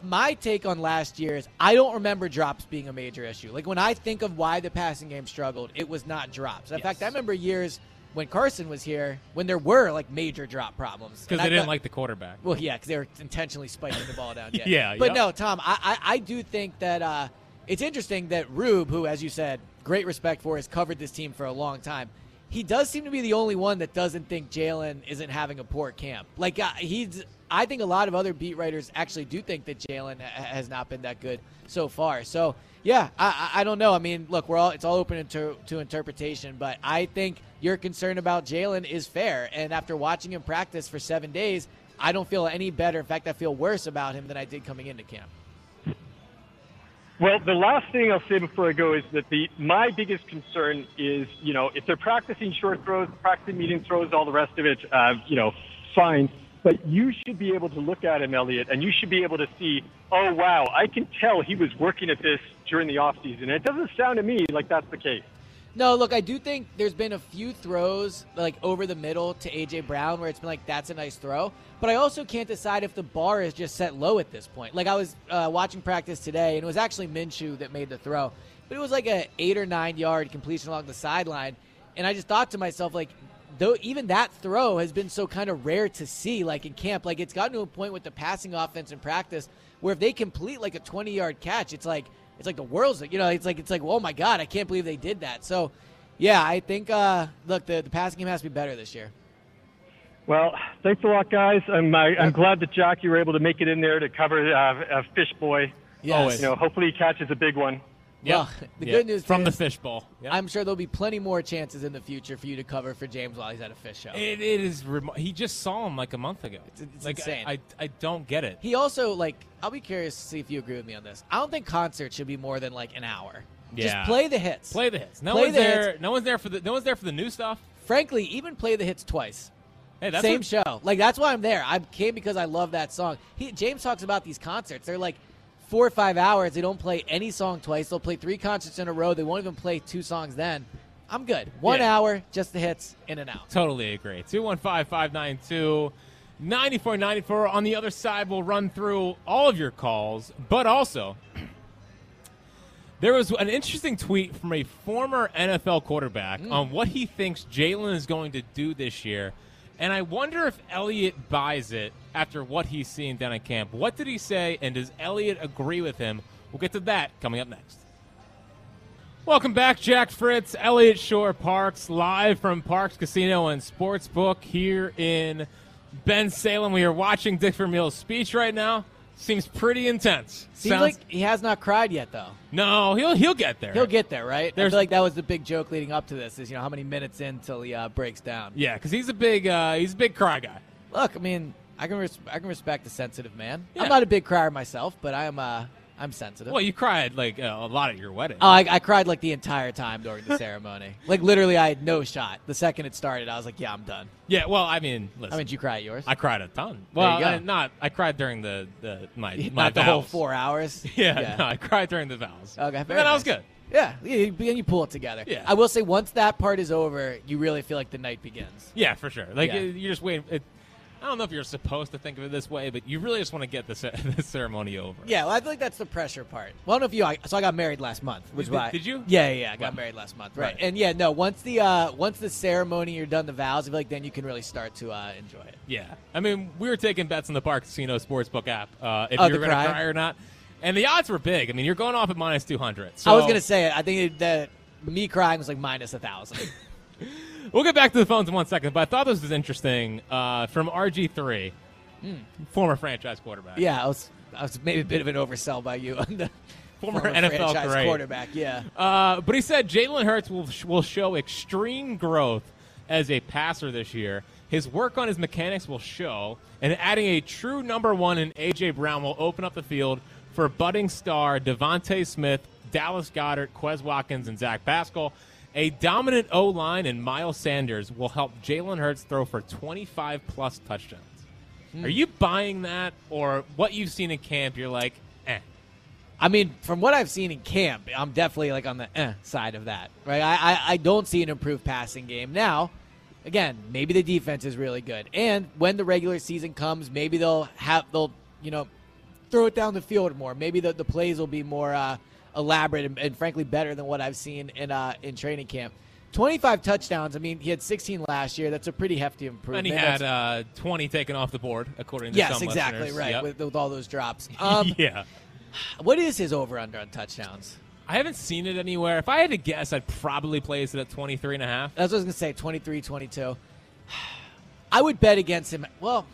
My take on last year is I don't remember drops being a major issue. Like when I think of why the passing game struggled, it was not drops. In fact, I remember years when Carson was here when there were like major drop problems. Because they I didn't thought- like the quarterback. well, yeah, because they were intentionally spiking the ball down. (laughs) Yeah, Yeah, But yep. no, Tom, I, I, I do think that uh, it's interesting that Rube, who, as you said, great respect for, has covered this team for a long time. He does seem to be the only one that doesn't think Jalen isn't having a poor camp. Like uh, he's, I think a lot of other beat writers actually do think that Jalen has not been that good so far. So yeah, I, I don't know. I mean, look, we're all it's all open to, to interpretation, but I think your concern about Jalen is fair. And after watching him practice for seven days, I don't feel any better. In fact, I feel worse about him than I did coming into camp. Well, the last thing I'll say before I go is that the my biggest concern is, you know, if they're practicing short throws, practicing medium throws, all the rest of it, uh, you know, fine. But you should be able to look at him, Elliot, and you should be able to see, oh wow, I can tell he was working at this during the off season. It doesn't sound to me like that's the case. No, look, I do think there's been a few throws like over the middle to AJ Brown where it's been like that's a nice throw, but I also can't decide if the bar is just set low at this point. Like I was uh, watching practice today, and it was actually Minshew that made the throw, but it was like a eight or nine yard completion along the sideline, and I just thought to myself like. Though even that throw has been so kind of rare to see, like in camp, like it's gotten to a point with the passing offense in practice where if they complete like a 20 yard catch, it's like it's like the world's you know it's like it's like oh my god, I can't believe they did that. So yeah, I think uh, look the the passing game has to be better this year. Well, thanks a lot, guys. I'm I, I'm glad that Jack you were able to make it in there to cover uh, uh, Fish Boy. Yes. You know, hopefully he catches a big one. Well, (laughs) the good news from the is fishbowl. Yep. I'm sure there'll be plenty more chances in the future for you to cover for James while he's at a Phish show. It, it is. Remo- he just saw him like a month ago. It's, it's like, insane. I, I, I don't get it. He also like I'll be curious to see if you agree with me on this. I don't think concerts should be more than like an hour. Yeah. Just play the hits. Play the hits. No Play one's the there. hits. No one's there for the. No one's there for the new stuff. Frankly, even play the hits twice. Hey, that's Same what- show. Like that's why I'm there. I came because I love that song. He, James talks about these concerts. They're like four or five hours. They don't play any song twice. They'll play three concerts in a row. They won't even play two songs then. I'm good. One Yeah. hour, just the hits, in and out. Totally agree. 215 592 9494. On the other side, we'll run through all of your calls, but also, there was an interesting tweet from a former NFL quarterback Mm. on what he thinks Jalen is going to do this year. And I wonder if Elliott buys it after what he's seen down at camp. What did he say, and does Elliott agree with him? We'll get to that coming up next. Welcome back, Jack Fritz, Elliott Shorr-Parks, live from Parx Casino and Sportsbook here in Bensalem. We are watching Dick Vermeil's speech right now. Seems pretty intense. Seems Sounds- like he has not cried yet, though. no, he'll he'll get there. He'll get there, right? I There's- feel like that was the big joke leading up to this. Is you know how many minutes in till he uh, breaks down. Yeah, because he's a big uh, he's a big cry guy. Look, I mean, I can res- I can respect the sensitive man. Yeah. I'm not a big crier myself, but I am uh I'm sensitive. Well, you cried like uh, a lot at your wedding. Oh, I, I cried like the entire time during the (laughs) ceremony. Like literally, I had no shot. The second it started, I was like, "Yeah, I'm done." yeah. Well, I mean, listen. I mean, did you cry at yours? I cried a ton. There Well, you go. I, not. I cried during the, the my (laughs) my Not the whole vows. four hours. (laughs) Yeah, no, I cried during the vows. Okay, and very then I was nice. good. Yeah, you, and you pull it together. Yeah. I will say, once that part is over, you really feel like the night begins. Yeah, for sure. Like Yeah. you you're just waiting. It, I don't know if you're supposed to think of it this way, but you really just want to get (laughs) the ceremony over. Yeah, well, I feel like that's the pressure part. Well, I don't know if you. I, so I got married last month, which Did- why? did you? Yeah, yeah, I got married last month. Right. Right. and yeah, no. Once the uh, once the ceremony, you're done the vows. I feel like then you can really start to uh, enjoy it. Yeah. I mean, we were taking bets in the Parx Casino Sportsbook app uh, if Oh, you were the going to cry? or not. And the odds were big. I mean, you're going off at minus 200. So I was gonna say. I think that me crying was like minus a thousand. (laughs) We'll get back to the phones in one second, but I thought this was interesting uh, from RG3, former franchise quarterback. Yeah, I was. I was maybe a bit of an oversell by you on the Former NFL franchise great. quarterback. Yeah. Uh, but he said Jalen Hurts will will show extreme growth as a passer this year. His work on his mechanics will show, and adding a true number one in AJ Brown will open up the field for budding star DeVonta Smith, Dallas Goedert, Quez Watkins, and Zach Pascal. A dominant O line and Miles Sanders will help Jalen Hurts throw for 25 plus touchdowns. Hmm. Are you buying that, or what you've seen in camp? You're like, eh. I mean, from what I've seen in camp, I'm definitely like on the eh side of that. Right? I, I, I don't see an improved passing game. Now, again, maybe the defense is really good. And when the regular season comes, maybe they'll have they'll, you know, throw it down the field more. Maybe the, the plays will be more uh, elaborate and, and frankly better than what I've seen in uh, in training camp. 25 touchdowns. I mean, he had 16 last year. That's a pretty hefty improvement. And he had uh, 20 taken off the board, according to yes, some exactly listeners. right Yep. with, with all those drops. (laughs) Um, yeah. What is his over under on touchdowns? I haven't seen it anywhere. If I had to guess, I'd probably place it at 23 and a half. That's what I was going to say, 23, 22. (sighs) I would bet against him. Well,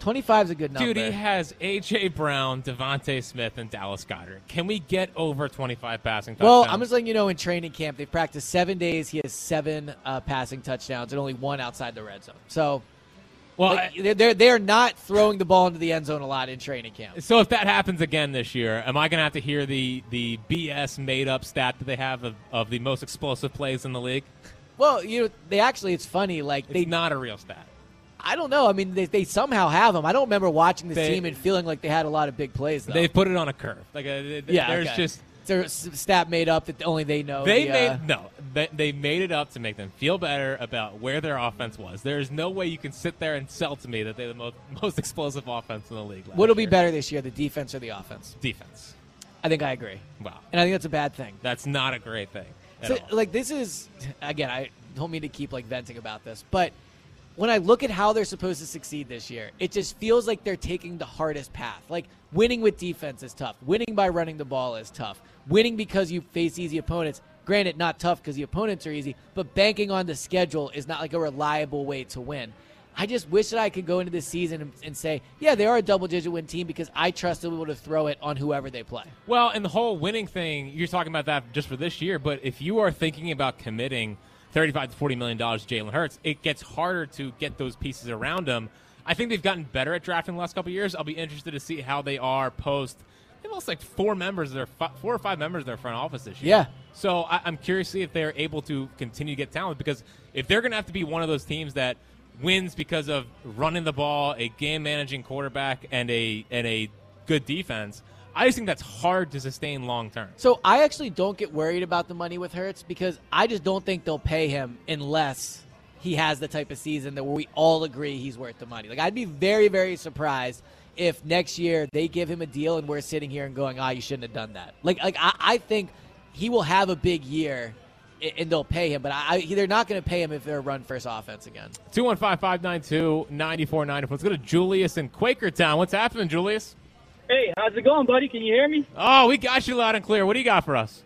25 is a good number. Dude, he has A.J. Brown, DeVonta Smith, and Dallas Goedert. Can we get over 25 passing touchdowns? well, I'm just letting you know in training camp, they've practiced seven days. He has seven uh, passing touchdowns and only one outside the red zone. So, Well, like, they're, they're, they're not throwing the ball into the end zone a lot in training camp. So if that happens again this year, am I going to have to hear the, the BS made up stat that they have of, of the most explosive plays in the league? Well, you know, they actually, it's funny. Like, It's they not a real stat. I don't know. I mean, they, they somehow have them. I don't remember watching this They- team and feeling like they had a lot of big plays, though. They've put it on a curve. Like uh, th- yeah, there's okay. just It's a stat made up that only they know. They The, made uh, no. They, they made it up to make them feel better about where their offense was. There is no way you can sit there and sell to me that they're the most, (laughs) most explosive offense in the league. What'll be better this year, the defense or the offense? Defense. I think I agree. Wow, And I think that's a bad thing. that's not a great thing. At So, all. like, this is, again, I don't mean to keep, like, venting about this, but when I look at how they're supposed to succeed this year, it just feels like they're taking the hardest path. Like, winning with defense is tough. Winning by running the ball is tough. Winning because you face easy opponents, granted, not tough because the opponents are easy, but banking on the schedule is not like a reliable way to win. I just wish that I could go into this season and, say, yeah, they are a double digit win team because I trust them able to throw it on whoever they play. Well, and the whole winning thing, you're talking about that just for this year, but if you are thinking about committing 35 to 40 million dollars to Jalen Hurts, it gets harder to get those pieces around him. I think they've gotten better at drafting the last couple of years. I'll be interested to see how they are post. They've lost like four members of their four or five members of their front office this year. Yeah. So I, I'm curious to see if they're able to continue to get talent because if they're going to have to be one of those teams that wins because of running the ball, a game managing quarterback, and a and a good defense, I just think that's hard to sustain long term. So I actually don't get worried about the money with Hurts because I just don't think they'll pay him unless he has the type of season that we all agree he's worth the money. Like I'd be very, very surprised if next year they give him a deal and we're sitting here and going, "Ah, you shouldn't have done that." Like, like I, I think he will have a big year and they'll pay him, but I, I, they're not going to pay him if they're run first offense again. 215 592 9494. Let's go to Julius in Quakertown. What's happening, Julius? Hey, how's it going, buddy? Can you hear me? Oh, we got you loud and clear. What do you got for us?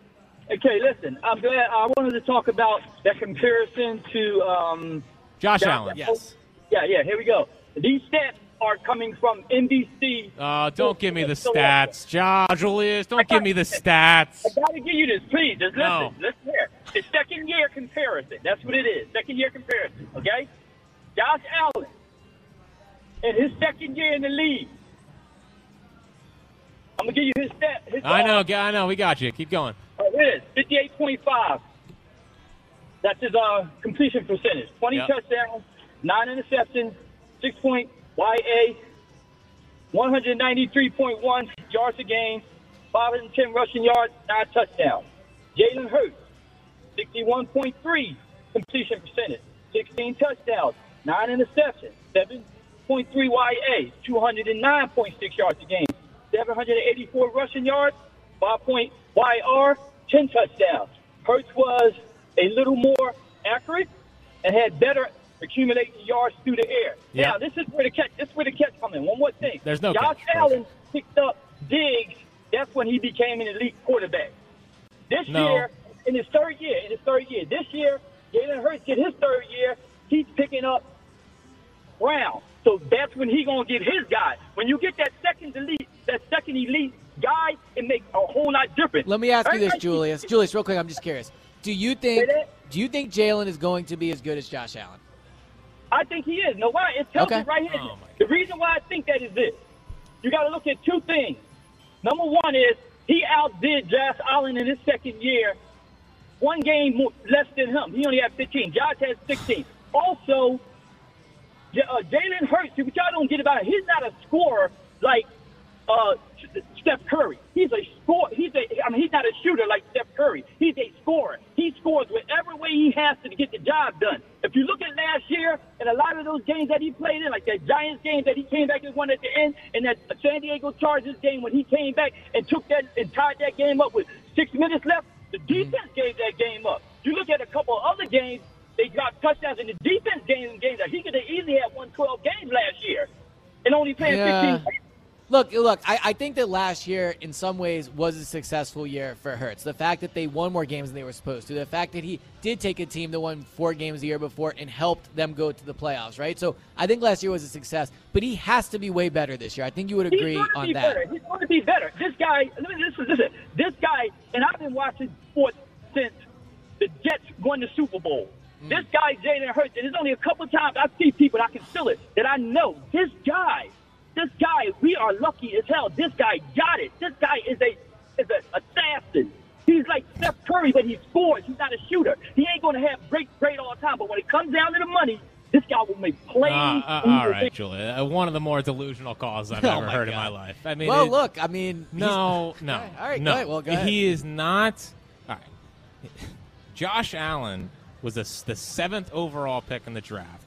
Okay, listen. I'm glad. I wanted to talk about that comparison to um, Josh Josh Allen. Yes. Yeah, yeah. Here we go. These stats are coming from NBC. Uh, don't give me the stats. Ja, Julius, don't give me the stats. I gotta give you this, please. Just listen. No. Listen here. The second year comparison. That's what it is. Second year comparison. Okay. Josh Allen in his second year in the league. I'm gonna give you his stat. His I know, I know. We got you. Keep going. uh, it is fifty-eight point five. That's his uh, completion percentage. Twenty Yep. touchdowns, nine interceptions, six point YA, one hundred ninety-three point one yards a game, five hundred ten rushing yards, nine touchdowns. Jalen Hurts, sixty-one point three completion percentage, sixteen touchdowns, nine interceptions, seven point three YA, two hundred and nine point six yards a game, seven hundred and eighty-four rushing yards, five point YR, ten touchdowns. Hurts was a little more accurate and had better accumulating yards through the air. Yeah. Now this is where the catch. This is where the catch comes in. One more thing. There's no Josh catch. Allen picked up Diggs. That's when he became an elite quarterback. This No. year, in his third year, in his third year, this year, Jalen Hurts get his third year. He's picking up Brown. So that's when he gonna get his guy. When you get that second elite, that second elite guy, it makes a whole lot different. Let me ask you this, Julius. Julius, real quick, I'm just curious. Do you think do you think Jalen is going to be as good as Josh Allen? I think he is. No, why? It tells Okay. you right here. Oh, the reason why I think that is this. You got to look at two things. Number one is he outdid Josh Allen in his second year, one game more, less than him. He only had 15. Josh has 16. Also, J- uh, Jalen Hurts, what y'all don't get about it, he's not a scorer like uh, Steph Curry. He's a score. He's a. I mean, he's not a shooter like Steph Curry. He's a scorer. He scores whatever way he has to to get the job done. If you look at last year and a lot of those games that he played in, like that Giants game that he came back and won at the end, and that San Diego Chargers game when he came back and took that and tied that game up with six minutes left, the defense gave that game up. You look at a couple of other games, they got touchdowns in the defense game games that he could have easily had won 12 games last year and only playing Yeah. 15 Look, look. I, I think that last year, in some ways, was a successful year for Hurts. The fact that they won more games than they were supposed to, the fact that he did take a team that won four games the year before and helped them go to the playoffs, right? So I think last year was a success, but he has to be way better this year. I think you would agree He's going to on be that. better. He's going to be better. This guy, listen, listen. This guy, and I've been watching sports since the Jets won the Super Bowl. Mm. This guy, Jalen Hurts, and there's only a couple times I see people, and I can feel it, that I know this guy, this guy, we are lucky as hell. This guy got it. This guy is a is an assassin. He's like Steph Curry, but he scores. He's not a shooter. He ain't going to have great, great all the time. But when it comes down to the money, this guy will make plays. Uh, uh, and he all will right, make- Julia. Uh, one of the more delusional calls I've (laughs) Oh ever my heard in my life. I mean, well, it- look. I mean, no, (laughs) no, All right, no. go ahead. Well, go ahead. He is not. All right. Josh Allen was a, the seventh overall pick in the draft.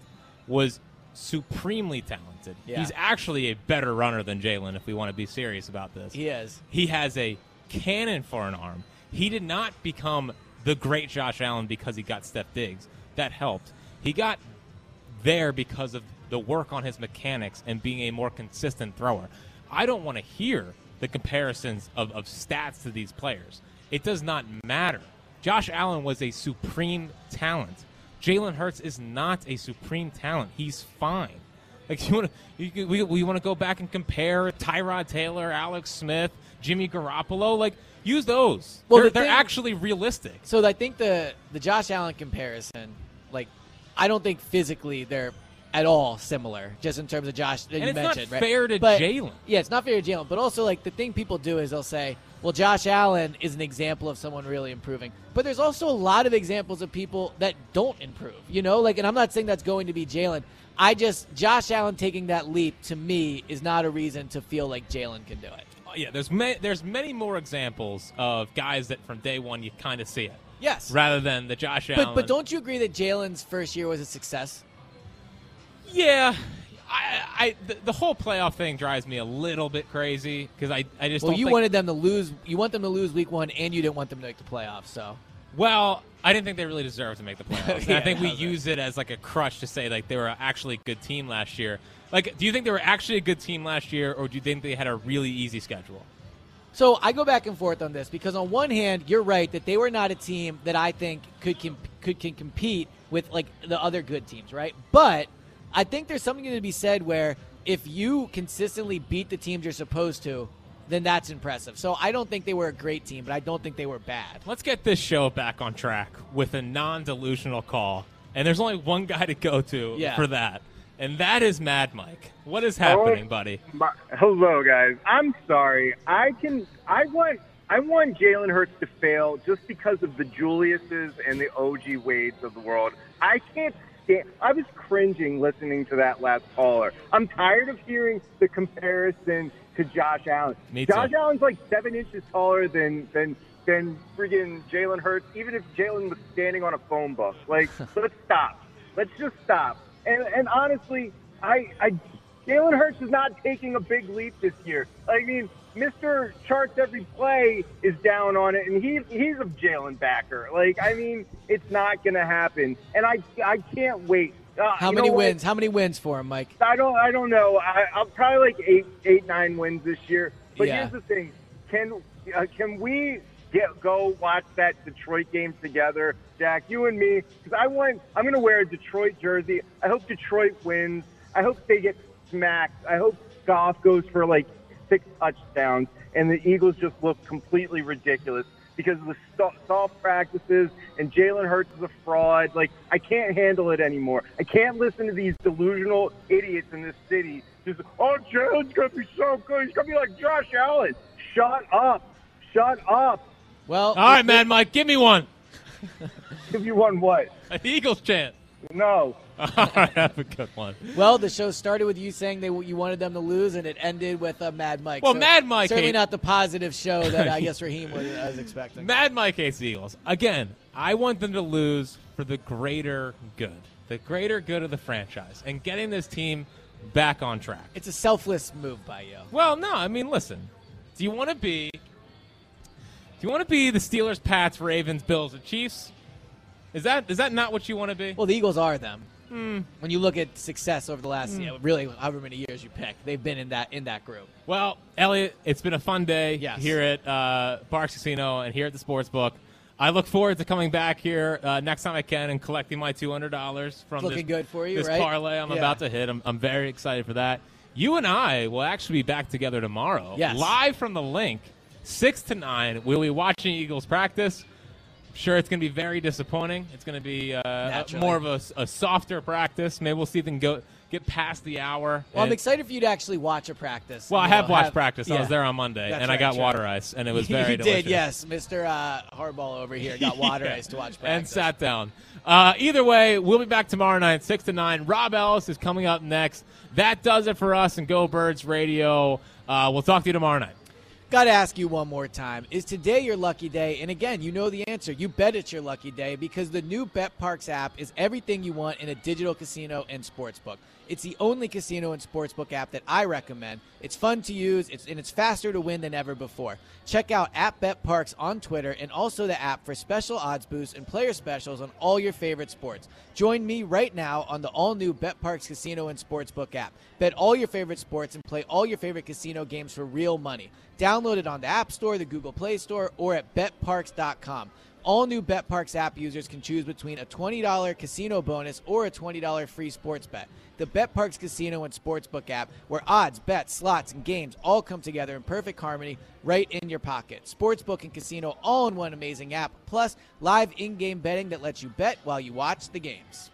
Was supremely talented. Yeah. He's actually a better runner than Jalen. If we want to be serious about this, He is. He has a cannon for an arm. He did not become the great Josh Allen because he got Steph Diggs. That helped. He got there because of the work on his mechanics and being a more consistent thrower. I don't want to hear the comparisons of, of stats to these players. It does not matter. Josh Allen was a supreme talent. Jalen Hurts is not a supreme talent. He's fine. Like (laughs) you want to, you, we, we want to go back and compare Tyrod Taylor, Alex Smith, Jimmy Garoppolo. Like use those. Well, they're the they're actually realistic. So I think the the Josh Allen comparison, like, I don't think physically they're at all similar, just in terms of Josh that And you it's not mentioned. right? fair to Jalen. Yeah, it's not fair to Jalen. But also, like, the thing people do is they'll say, well, Josh Allen is an example of someone really improving. But there's also a lot of examples of people that don't improve, you know? Like, and I'm not saying that's going to be Jalen. I just, Josh Allen taking that leap to me is not a reason to feel like Jalen can do it. Oh, yeah, there's ma- there's many more examples of guys that from day one you kind of see it. Yes. Rather than the Josh Allen. But, but don't you agree that Jalen's first year was a success? Yeah. I, I the, the whole playoff thing drives me a little bit crazy because I, I just Well, you wanted them to lose. You want them to lose week one, and you didn't want them to make the playoffs. So Well, I didn't think they really deserved to make the playoffs. (laughs) Yeah, I think we use it as like a crush to say like they were actually a good team last year. Like, do you think they were actually a good team last year, or do you think they had a really easy schedule? So I go back and forth on this because on one hand, you're right that they were not a team that I think could com- could can compete with like the other good teams, right? But I think there's something to be said where if you consistently beat the teams you're supposed to, then that's impressive. So I don't think they were a great team, but I don't think they were bad. Let's get this show back on track with a non-delusional call, and there's only one guy to go to Yeah. for that. and that is Mad Mike. What is happening, buddy? My, hello, guys. I'm sorry. I can. I want. I want Jalen Hurts to fail just because of the Juliuses and the OG Wades of the world. I can't stand. I was cringing listening to that last caller. I'm tired of hearing the comparison to Josh Allen. Me too. Josh Allen's like seven inches taller than than than friggin' Jalen Hurts. Even if Jalen was standing on a phone book, like (laughs) let's stop. Let's just stop. And and honestly, I I Jalen Hurts is not taking a big leap this year. I mean, Mister charts every play is down on it, and he he's a Jalen backer. Like I mean, it's not going to happen, and I I can't wait. Uh, How many wins? How many wins for him, Mike? I don't I don't know. I, I'll probably like eight eight nine wins this year. But Yeah. here's the thing: can uh, can we get go watch that Detroit game together, Jack? You and me, because I want I'm going to wear a Detroit jersey. I hope Detroit wins. I hope they get smacked. I hope Goff goes for like six touchdowns, and the Eagles just look completely ridiculous because of the soft practices and Jalen Hurts is a fraud. Like I can't handle it anymore. I can't listen to these delusional idiots in this city. Just oh, Jalen's gonna be so good. He's gonna be like Josh Allen. Shut up. Shut up. Well, All right, Mad Mike, give me one. (laughs) Give you one what? An Eagles chant. No. (laughs) Right, have a good one. Well, the show started with you saying they you wanted them to lose, and it ended with uh, Mad Mike. Well, So Mad Mike certainly not the positive show that I (laughs) guess Raheem was, was expecting. Mad Mike hates the Eagles. Again, I want them to lose for the greater good, the greater good of the franchise, and getting this team back on track. It's a selfless move by you. Well, no, I mean, listen. Do you want to be? Do you want to be the Steelers, Pats, Ravens, Bills, and Chiefs? Is that is that not what you want to be? Well, the Eagles are them. Hmm. When you look at success over the last, Hmm. you know, really however many years you pick, they've been in that in that group. Well, Elliot, it's been a fun day Yes. here at uh, Parx Casino and here at the Sports Book. I look forward to coming back here uh, next time I can and collecting my two hundred dollars from Looking this, good for you, this right? parlay I'm Yeah. about to hit. I'm, I'm very excited for that. You and I will actually be back together tomorrow, Yes. live from the Linc, six to nine. We'll be watching Eagles practice. Sure, it's going to be very disappointing. It's going to be uh, more of a, a softer practice. Maybe we'll see if they can go get past the hour. Well, I'm excited for you to actually watch a practice. well, I have watched practice. I was there on Monday, That's and I got sure. water ice, and it was (laughs) very you delicious. did, yes. Mr. Uh, Harbaugh over here got water (laughs) Yeah. ice to watch practice. and sat down. Uh, either way, we'll be back tomorrow night, six to nine. Rob Ellis is coming up next. That does it for us and Go Birds Radio. Uh, we'll talk to you tomorrow night. Got to ask you one more time. Is today your lucky day? And again, you know the answer. You bet it's your lucky day because the new BetParx app is everything you want in a digital casino and sportsbook. It's the only casino and sportsbook app that I recommend. It's fun to use, it's, and it's faster to win than ever before. Check out at BetParx on Twitter and also the app for special odds boosts and player specials on all your favorite sports. Join me right now on the all new BetParx Casino and Sportsbook app. Bet all your favorite sports and play all your favorite casino games for real money. Download it on the App Store, the Google Play Store, or at betparx.com. All new BetParx app users can choose between a $20 casino bonus or a $20 free sports bet. The BetParx Casino and Sportsbook app, where odds, bets, slots, and games all come together in perfect harmony right in your pocket. Sportsbook and casino all in one amazing app, plus live in game betting that lets you bet while you watch the games.